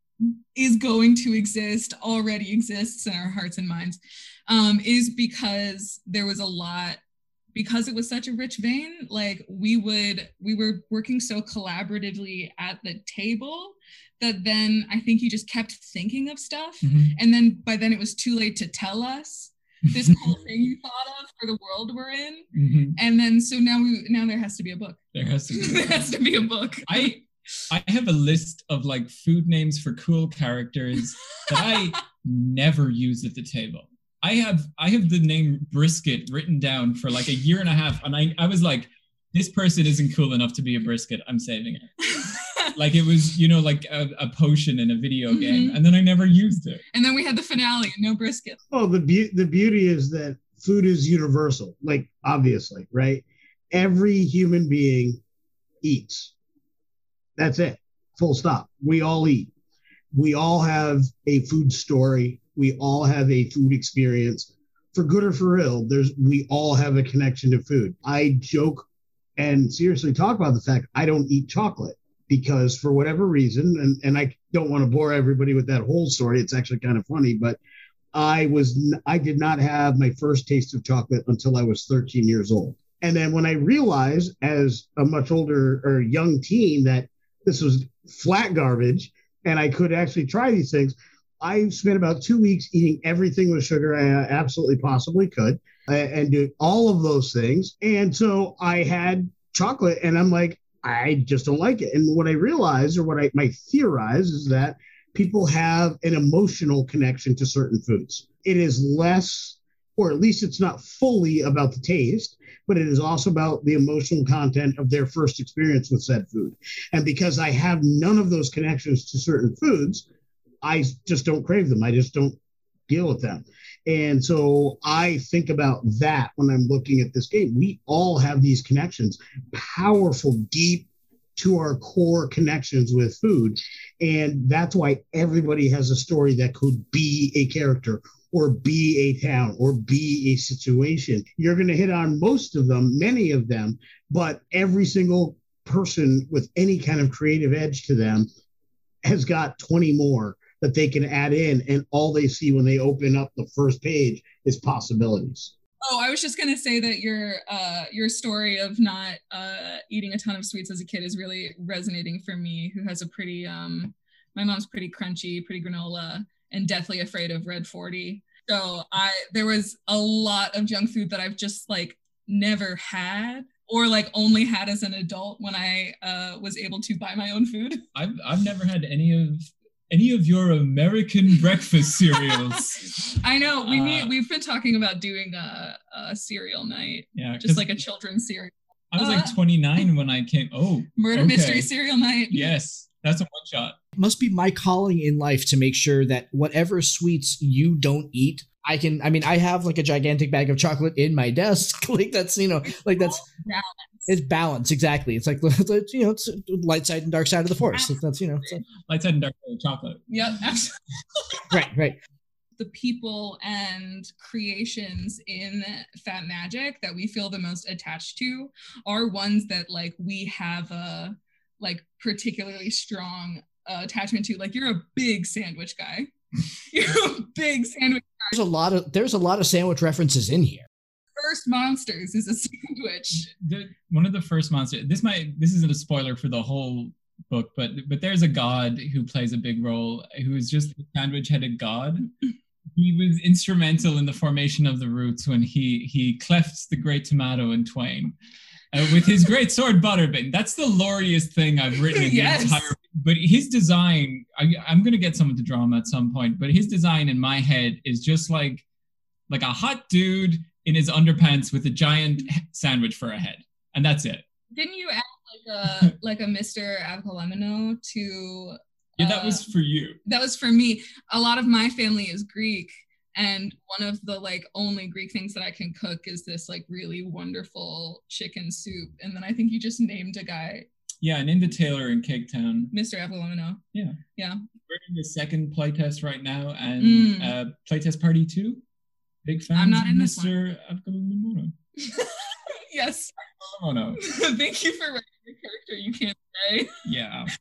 is going to exist, already exists in our hearts and minds, um, is because there was a lot because it was such a rich vein like we would we were working so collaboratively at the table that then i think you just kept thinking of stuff Mhm. and then by then it was too late to tell us this cool thing you thought of for the world we're in Mhm. and then so now we now there has to be a book there has to be there has to be a book I I have a list of like food names for cool characters that I never use at the table. I have I have the name brisket written down for like a year and a half, and I, I was like, this person isn't cool enough to be a brisket. I'm saving it. Like it was, you know, like a, a potion in a video game, Mhm. and then I never used it. and then we had the finale no brisket Well, the be- the beauty is that food is universal. Like obviously, right? Every human being eats. That's it. Full stop. We all eat. We all have a food story. We all have a food experience. For good or for ill, there's we all have a connection to food. I joke and seriously talk about the fact I don't eat chocolate because for whatever reason, and, and I don't want to bore everybody with that whole story. It's actually kind of funny, but I was I did not have my first taste of chocolate until I was 13 years old. And then when I realized as a much older or young teen that this was flat garbage and I could actually try these things, I spent about two weeks eating everything with sugar I absolutely possibly could and do all of those things. And so I had chocolate and I'm like, I just don't like it. And what I realize, or what I might theorize is that people have an emotional connection to certain foods. It is less, or at least it's not fully about the taste, but it is also about the emotional content of their first experience with said food. And because I have none of those connections to certain foods, I just don't crave them. I just don't deal with them. And so I think about that when I'm looking at this game. We all have these connections, powerful, deep to our core connections with food. And that's why everybody has a story that could be a character or be a town or be a situation. You're going to hit on most of them, many of them, but every single person with any kind of creative edge to them has got 20 more that they can add in. And all they see when they open up the first page is possibilities. Oh, I was just gonna say that your uh, your story of not uh, eating a ton of sweets as a kid is really resonating for me, who has a pretty um, my mom's pretty crunchy, pretty granola, and deathly afraid of red forty. So I there was a lot of junk food that I've just like never had or like only had as an adult when I uh, was able to buy my own food. I've I've never had any of any of your American breakfast cereals. I know we Uh, need, we've been talking about doing a, a cereal night, Yeah, 'cause just like a children's cereal, I was uh, like 29 when I came. Oh, murder okay. mystery cereal night. Yes, that's a one shot. must be my calling in life to make sure that whatever sweets you don't eat i can i mean i have like a gigantic bag of chocolate in my desk like that's you know like that's it's balance exactly it's like you know it's light side and dark side of the force Like, that's you know so- Light side and dark side of chocolate. Yep, absolutely. right right the people and creations in Fat Magic that we feel the most attached to are ones that like we have a like particularly strong uh, attachment to. Like you're a big sandwich guy. You're a big sandwich. Guy. There's a lot of there's a lot of sandwich references in here First monsters is a sandwich. The, one of the first monsters. This might this isn't a spoiler for the whole book, but but there's a god who plays a big role who is just a sandwich-headed god. He was instrumental in the formation of the roots when he he cleft the great tomato in twain. Uh, with his great sword Butterbin. That's the loriest thing I've written in Yes. the entire but his design I, i'm going to get someone to draw him at some point but his design in my head is just like like a hot dude in his underpants with a giant sandwich for a head and that's it Didn't you add like a like a Mr. Avgolemono to yeah that Uh, was for you that was for me. A lot of my family is Greek, and one of the like only Greek things that I can cook is this like really wonderful chicken soup. And then I think you just named a guy yeah and Inda taylor in cake town Mr. Avgolemono. Yeah. Yeah. we're in the second playtest right now and Mm. uh playtest party two big fan I'm not in this mr Avgolemono. yes. oh no Thank you for writing the character you can't say. yeah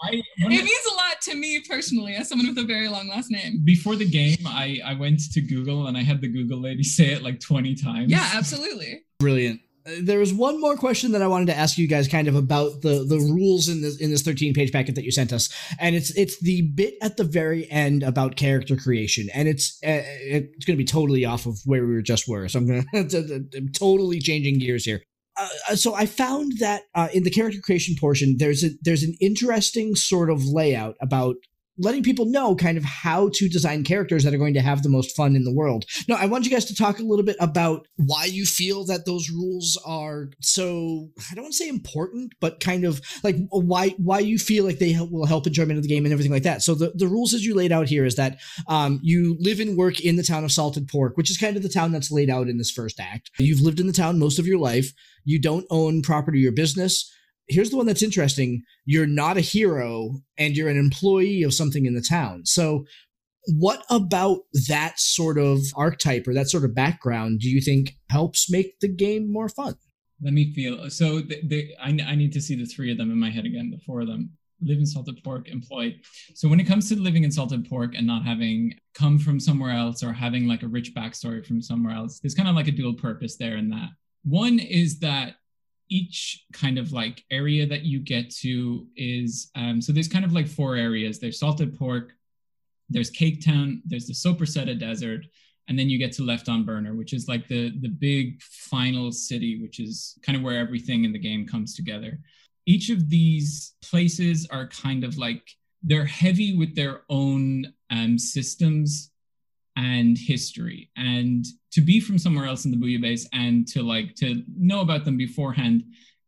I, It I- means a lot to me personally as someone with a very long last name. before the game, I, I went to Google and I had the Google lady say it like 20 times. Yeah, absolutely. brilliant there was one more question that I wanted to ask you guys, kind of about the the rules in this in this 13 page packet that you sent us, and it's it's the bit at the very end about character creation, and it's uh, it's going to be totally off of where we were just were, so I'm going to I'm totally changing gears here. Uh, so I found that uh, in the character creation portion, there's a there's an interesting sort of layout about letting people know kind of how to design characters that are going to have the most fun in the world. Now, I want you guys to talk a little bit about why you feel that those rules are so I don't want to say important, but kind of like why why you feel like they will help enjoyment of the game and everything like that. So the, the rules as you laid out here is that um, you live and work in the town of Salted Pork, which is kind of the town that's laid out in this first act. You've lived in the town most of your life. You don't own property or business. Here's the one that's interesting. You're not a hero and you're an employee of something in the town. So what about that sort of archetype or that sort of background do you think helps make the game more fun? Let me feel. So the, the, I, I need to see the three of them in my head again, the four of them. Live in salted pork, employed. So when it comes to living in salted pork and not having come from somewhere else or having like a rich backstory from somewhere else, there's kind of like a dual purpose there in that. One is that each kind of like area that you get to is um, so there's kind of like four areas. There's salted pork, there's Cake Town, there's the Soppressata Desert, and then you get to Left on Burner, which is like the the big final city, which is kind of where everything in the game comes together. Each of these places are kind of like they're heavy with their own um, systems and history, and to be from somewhere else in the Bouillabaisse and to like to know about them beforehand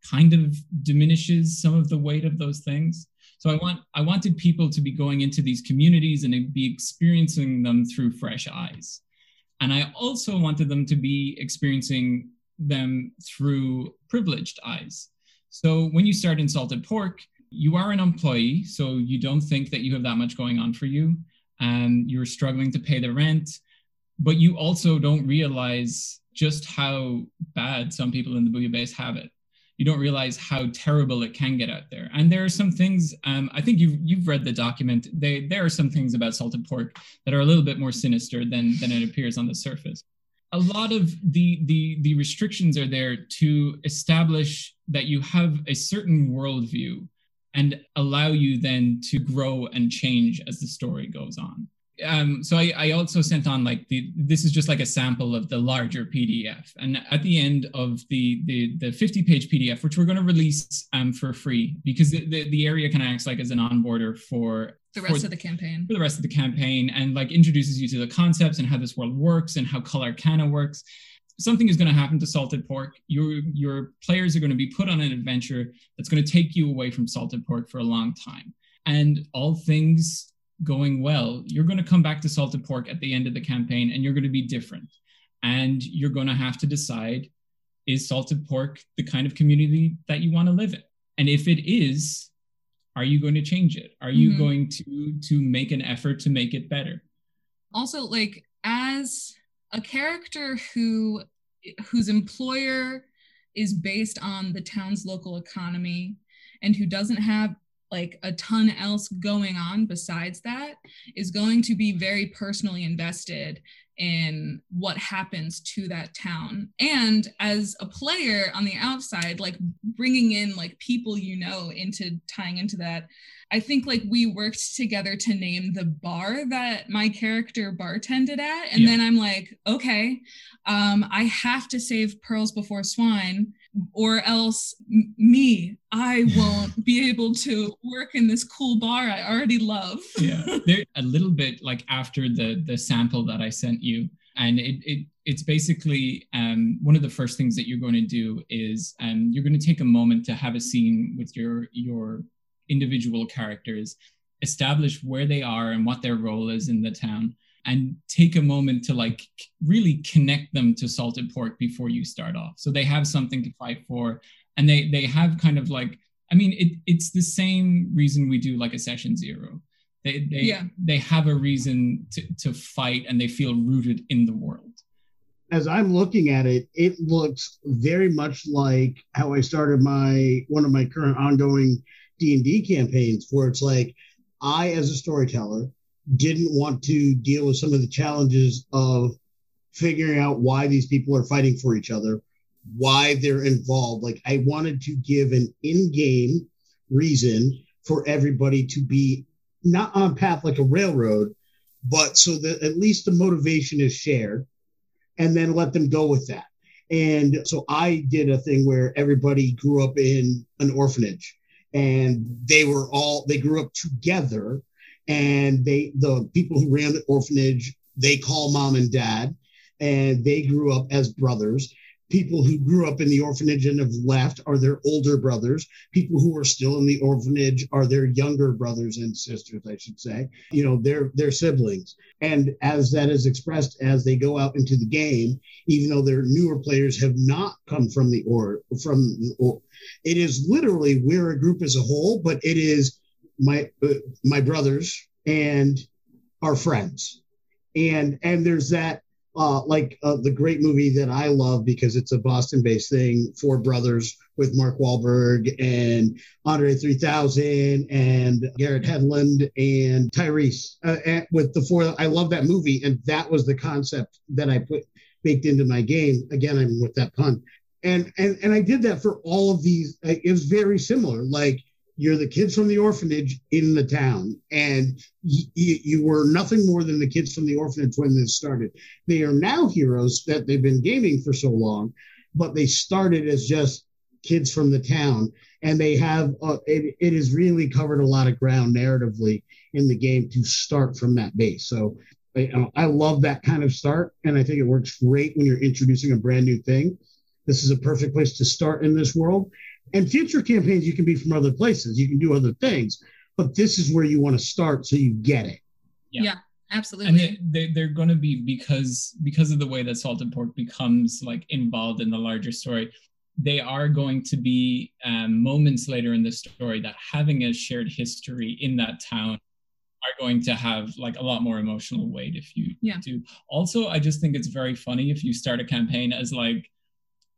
kind of diminishes some of the weight of those things. So I want I wanted people to be going into these communities and be experiencing them through fresh eyes. And I also wanted them to be experiencing them through privileged eyes. So when you start in salted pork, you are an employee, so you don't think that you have that much going on for you. And you're struggling to pay the rent, but you also don't realize just how bad some people in the Bouillabaisse have it you don't realize how terrible it can get out there. And there are some things. Um, I think you've you've read the document. They, there are some things about salted pork that are a little bit more sinister than than it appears on the surface. A lot of the the the restrictions are there to establish that you have a certain worldview and allow you then to grow and change as the story goes on. um, so I, I also sent on like the this is just like a sample of the larger PDF, and at the end of the the the 50 page PDF, which we're going to release um for free because the, the, the area kind of acts like as an onboarder for The rest for- of the campaign. for the rest of the campaign and like introduces you to the concepts and how this world works and how color Arcana works. Something is going to happen to Salted Pork. Your your players are going to be put on an adventure that's going to take you away from Salted Pork for a long time. And all things going well, you're going to come back to Salted Pork at the end of the campaign and you're going to be different. And you're going to have to decide is Salted Pork the kind of community that you want to live in? And if it is, are you going to change it? Are you Mhm. going to to make an effort to make it better? also like as a character who whose employer is based on the town's local economy and who doesn't have like a ton else going on besides that is going to be very personally invested in what happens to that town and as a player on the outside like bringing in like people you know into tying into that I think like we worked together to name the bar that my character bartended at. And Yeah. then I'm like, okay, um, I have to save pearls before swine, or else m- me, I won't be able to work in this cool bar I already love. yeah there a little bit like after the the sample that i sent you and it, it it's basically um, one of the first things that you're going to do is um, you're going to take a moment to have a scene with your your individual characters establish where they are and what their role is in the town and take a moment to like really connect them to salted pork before you start off. So they have something to fight for and they they have kind of like i mean it, it's the same reason we do like a session zero. They they Yeah. they have a reason to, to fight and they feel rooted in the world. As I'm looking at it, it looks very much like how I started my one of my current ongoing D and D campaigns, where it's like I, as a storyteller, didn't want to deal with some of the challenges of figuring out why these people are fighting for each other, why they're involved. Like I wanted to give an in-game reason for everybody to be not on path like a railroad, but so that at least the motivation is shared and then let them go with that. And so I did a thing where everybody grew up in an orphanage and they were all they grew up together. And they the people who ran the orphanage they call mom and dad. And they grew up as brothers people who grew up in the orphanage and have left are their older brothers. People who are still in the orphanage are their younger brothers and sisters i should say. You know they're their siblings. And as that is expressed as they go out into the game even though their newer players have not come from the or from or it is literally we're a group as a whole but it is my uh, my brothers and our friends. And and there's that uh, like uh, the great movie that I love because it's a Boston-based thing, Four Brothers with Mark Wahlberg and Andre 3000 and Garrett Hedlund and Tyrese uh, and with the four. I love that movie, and that was the concept that I put baked into my game. Again, I'm with that pun, and and and I did that for all of these. uh, It was very similar, like. You're the kids from the orphanage in the town, and y- y- you were nothing more than the kids from the orphanage when this started. They are now heroes that they've been gaming for so long, but they started as just kids from the town, and they have uh, it, it has really covered a lot of ground narratively in the game to start from that base. So I, I love that kind of start, and I think it works great when you're introducing a brand new thing. This is a perfect place to start in this world. And future campaigns, you can be from other places, you can do other things, but this is where you want to start so you get it. Yeah, absolutely. and they, they, they're going to be because because of the way that salted pork becomes like involved in the larger story they are going to be um, moments later in the story that having a shared history in that town are going to have like a lot more emotional weight if you Yeah. do also i just think it's very funny if you start a campaign as like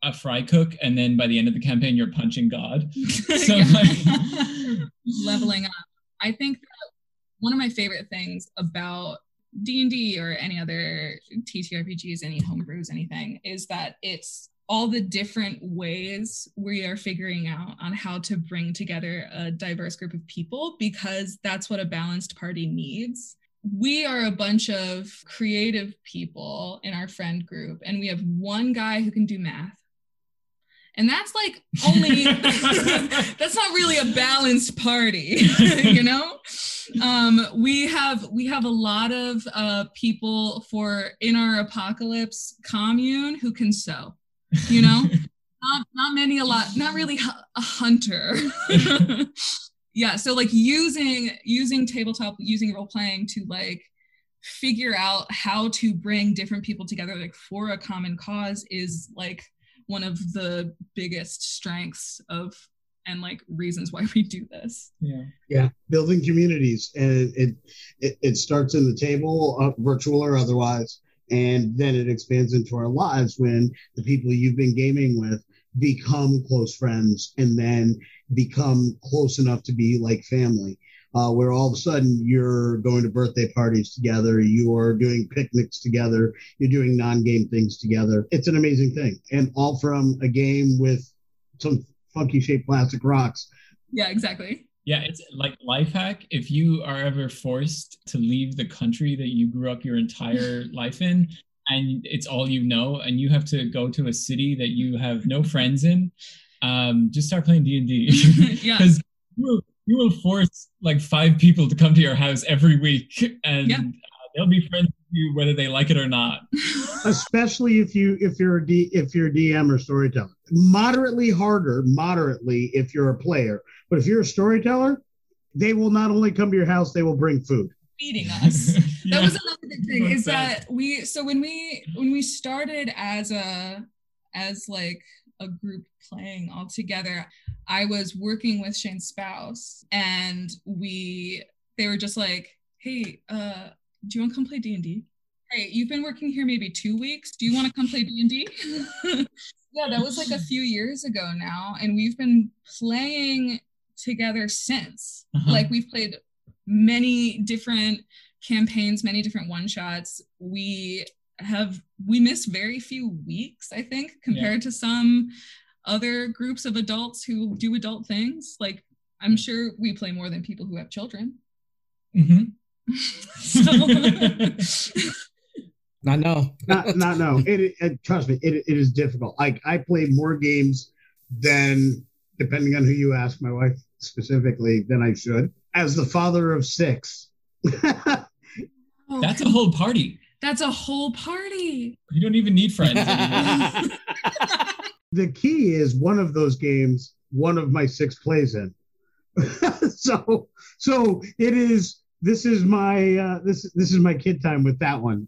a fry cook and then by the end of the campaign you're punching god so Yeah. like leveling up. I think that one of my favorite things about D&D or any other TTRPGs, any homebrews, anything, is that it's all the different ways we are figuring out on how to bring together a diverse group of people because that's what a balanced party needs. we are a bunch of creative people in our friend group, and we have one guy who can do math. And that's like only, that's not really a balanced party, you know? Um, we have we have a lot of uh, people for in our apocalypse commune who can sew, you know? not not many a lot, not really a hunter. yeah so like using using tabletop using role playing to like figure out how to bring different people together like for a common cause is like one of the biggest strengths of and like reasons why we do this yeah yeah building communities and it it, it starts in the table uh, virtual or otherwise and then it expands into our lives when the people you've been gaming with become close friends and then become close enough to be like family. Uh, where all of a sudden you're going to birthday parties together, you are doing picnics together, you're doing non-game things together. It's an amazing thing, and all from a game with some funky shaped plastic rocks. Yeah, exactly. Yeah, it's like life hack. If you are ever forced to leave the country that you grew up your entire life in, and it's all you know, and you have to go to a city that you have no friends in, um, just start playing D and D. Yeah, because you will, force like five people to come to your house every week, and Yeah. uh, they'll be friends with you whether they like it or not. especially if you if you're a D, if you're a DM or storyteller. Moderately harder, moderately if you're a player, but if you're a storyteller, they will not only come to your house, they will bring food. feeding us. Yeah. that was another big thing is 100%. that we so when we when we started as a as like a group playing all together. I was working with shane's spouse and we they were just like hey uh do you want to come play d&d hey you've been working here maybe two weeks. Do you want to come play d&d yeah that was like a few years ago now and we've been playing together since. Uh-huh. like we've played many different campaigns, many different one shots. We have we miss very few weeks, I think, compared to some other groups of adults who do adult things. Like I'm sure we play more than people who have children. Mhm. so, Not no. Not, not no. It, it trust me, it, it is difficult. Like I play more games than, depending on who you ask, my wife specifically, than I should. As the father of six, That's a whole party. That's a whole party. You don't even need friends. the key is one of those games. One of my six plays in. so, so it is. This is my uh, this this is my kid time with that one,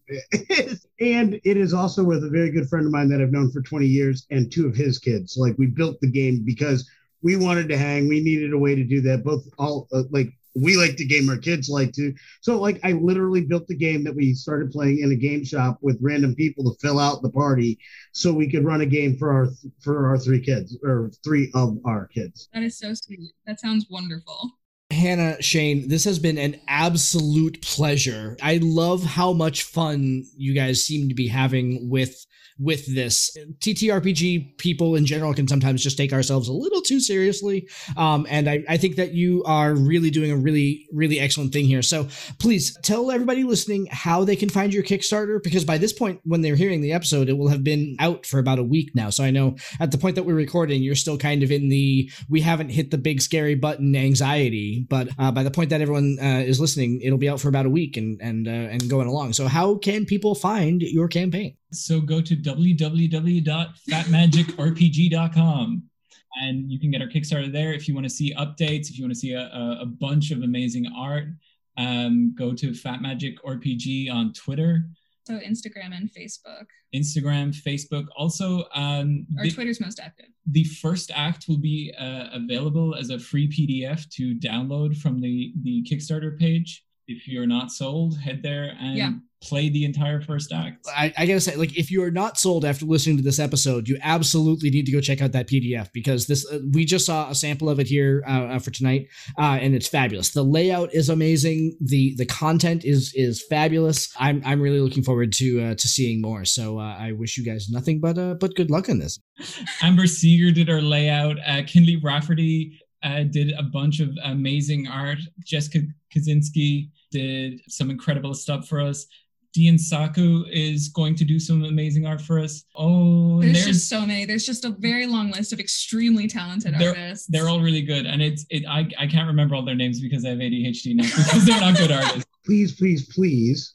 and it is also with a very good friend of mine that I've known for 20 years and two of his kids. Like we built the game because we wanted to hang. We needed a way to do that. Both all uh, like we like to game, our kids like to. So like I literally built the game that we started playing in a game shop with random people to fill out the party, so we could run a game for our for our three kids or three of our kids. That is so sweet. That sounds wonderful. Hannah, Shane, this has been an absolute pleasure. I love how much fun you guys seem to be having with with this. TTRPG people in general can sometimes just take ourselves a little too seriously. Um, and I, I think that you are really doing a really, really excellent thing here. So please tell everybody listening how they can find your Kickstarter, because by this point, when they're hearing the episode, it will have been out for about a week now. So I know at the point that we're recording, you're still kind of in the we haven't hit the big scary button anxiety. But uh, by the point that everyone uh, is listening, it'll be out for about a week and and uh, and going along. So how can people find your campaign? So go to www.fatmagicrpg.com and you can get our Kickstarter there. If you want to see updates, if you want to see a, a, bunch of amazing art, um, go to Fat Magic RPG on Twitter, So Instagram and Facebook. Instagram, Facebook. Also, um, Our the, Twitter's most active. the first act will be uh, available as a free PDF to download from the, the Kickstarter page. If you're not sold, head there and Yeah. Play the entire first act. I, I gotta say, like, if you are not sold after listening to this episode, you absolutely need to go check out that PDF because this uh, we just saw a sample of it here uh, uh, for tonight, uh, and it's fabulous. The layout is amazing. the The content is is fabulous. I'm I'm really looking forward to uh, to seeing more. So uh, I wish you guys nothing but uh, but good luck in this. Amber Seeger did our layout. Uh, Kinley Rafferty uh, did a bunch of amazing art. Jessica Kaczynski did some incredible stuff for us. Dian Saku is going to do some amazing art for us. Oh, There's, there's, just so many. There's just a very long list of extremely talented they're, artists. they're all really good, and it's it. I I can't remember all their names because I have ADHD now because they're not good artists. please, please, please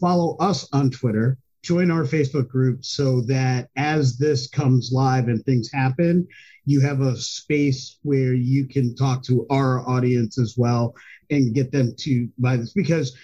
follow us on Twitter. Join our Facebook group so that as this comes live and things happen, you have a space where you can talk to our audience as well and get them to buy this because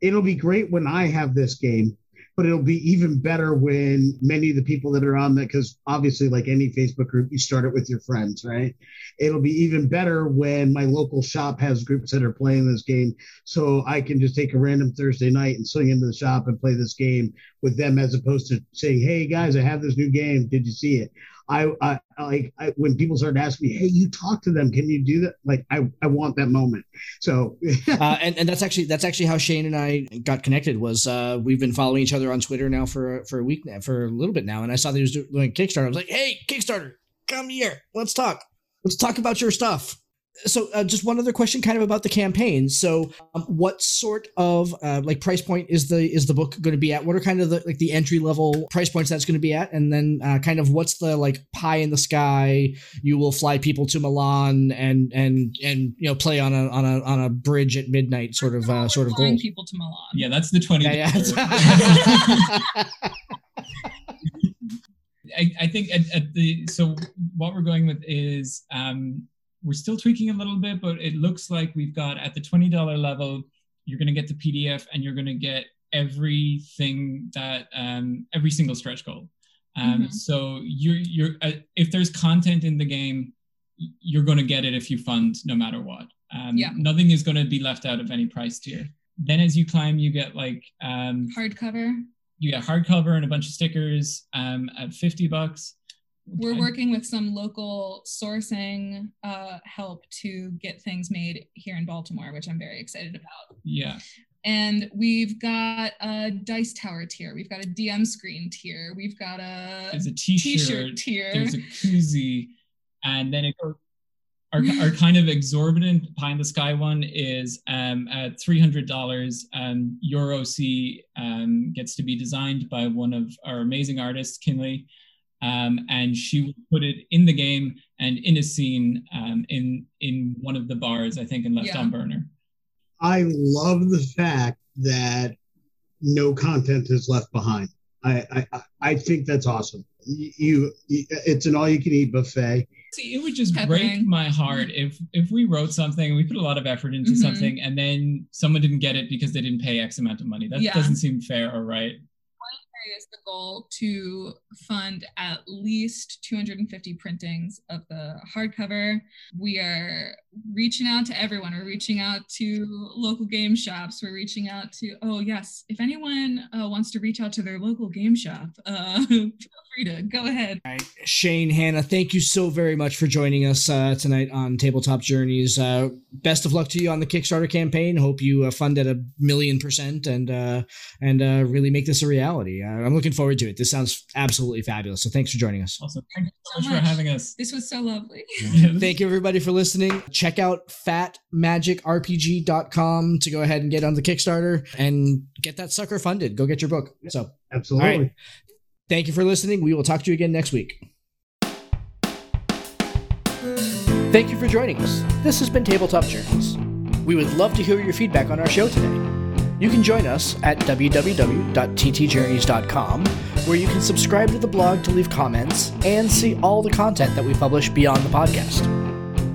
it'll be great when I have this game, but it'll be even better when many of the people that are on that, because obviously, like any Facebook group, you start it with your friends, right? It'll be even better when my local shop has groups that are playing this game. So I can just take a random Thursday night and swing into the shop and play this game with them as opposed to saying, Hey guys, I have this new game. Did you see it? I, I like I, when people start asking me, "Hey, you talk to them? Can you do that?" Like I, I want that moment. So uh, and, and that's actually that's actually how Shane and I got connected. Was uh, we've been following each other on Twitter now for for a week now, for a little bit now, and I saw that he was doing Kickstarter. I was like, "Hey, Kickstarter, come here, let's talk. Let's talk about your stuff." So, uh, just one other question, kind of about the campaign. So, um, what sort of uh, like price point is the is the book going to be at? What are kind of the like the entry level price points that's going to be at? And then, uh, kind of what's the like pie in the sky? You will fly people to Milan and and and you know play on a on a on a bridge at midnight, sort of uh, sort of flying goal. people to Milan. Yeah, that's the twenty. Yeah, yeah. I, I think at, at the so what we're going with is um, we're still tweaking a little bit, but it looks like we've got at the twenty dollar level, you're going to get the PDF and you're going to get everything that um, every single stretch goal. Um, Mhm. So you're you're uh, if there's content in the game, you're going to get it if you fund, no matter what. Um, Yeah. Nothing is going to be left out of any price tier. Then as you climb, you get like um, Hardcover. you get hardcover and a bunch of stickers um, at 50 bucks. We're working with some local sourcing uh, help to get things made here in Baltimore, which I'm very excited about. Yeah. And we've got a dice tower tier. We've got a DM screen tier. We've got a There's a t-shirt, t-shirt tier. there's a koozie, and then it goes. Our, our kind of exorbitant pie in the sky one is um, at three hundred dollars. Um, your OC um, gets to be designed by one of our amazing artists, Kinley, um, and she will put it in the game and in a scene um, in in one of the bars, I think, in Left Yeah. on Burner. I love the fact that no content is left behind. I I, I- I think that's awesome. You, you, it's an all-you-can-eat buffet. See, it would just break my heart if if we wrote something, and we put a lot of effort into Mhm. something, and then someone didn't get it because they didn't pay X amount of money. That Yeah. doesn't seem fair or right. Is the goal to fund at least 250 printings of the hardcover. We are reaching out to everyone. We're reaching out to local game shops. We're reaching out to, oh, yes, if anyone uh, wants to reach out to their local game shop, uh, feel free to go ahead. All right, Shane, Hannah, thank you so very much for joining us uh, tonight on Tabletop Journeys. Uh, best of luck to you on the Kickstarter campaign. Hope you uh, fund at a million percent and uh, and uh, really make this a reality. Uh, I'm looking forward to it. This sounds absolutely fabulous. So thanks for joining us. Also, thank you so So much for having us. This was so lovely. Thank you everybody for listening. Check out fatmagicrpg.com to go ahead and get on the Kickstarter and get that sucker funded. Go get your book. So Absolutely. Right. thank you for listening. We will talk to you again next week. Thank you for joining us. This has been Tabletop Journeys. We would love to hear your feedback on our show today. You can join us at www.ttjourneys.com, where you can subscribe to the blog to leave comments and see all the content that we publish beyond the podcast.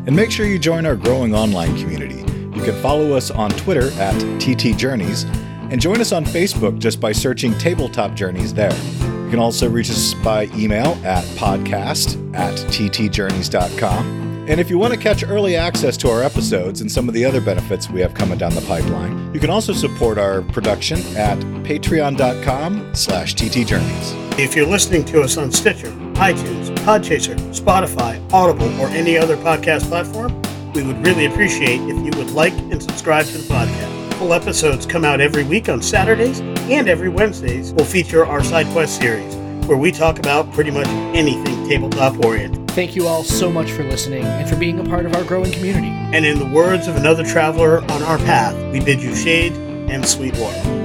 And make sure you join our growing online community. You can follow us on Twitter at TT Journeys and join us on Facebook just by searching Tabletop Journeys there. You can also reach us by email at podcast at ttjourneys.com. And if you want to catch early access to our episodes and some of the other benefits we have coming down the pipeline, you can also support our production at patreon.com slash ttjourneys. If you're listening to us on Stitcher, iTunes, Podchaser, Spotify, Audible, or any other podcast platform, we would really appreciate if you would like and subscribe to the podcast. Full episodes come out every week on Saturdays, and every Wednesdays will feature our side quest series, where we talk about pretty much anything tabletop oriented. thank you all so much for listening and for being a part of our growing community. And in the words of another traveler on our path, we bid you shade and sweet water.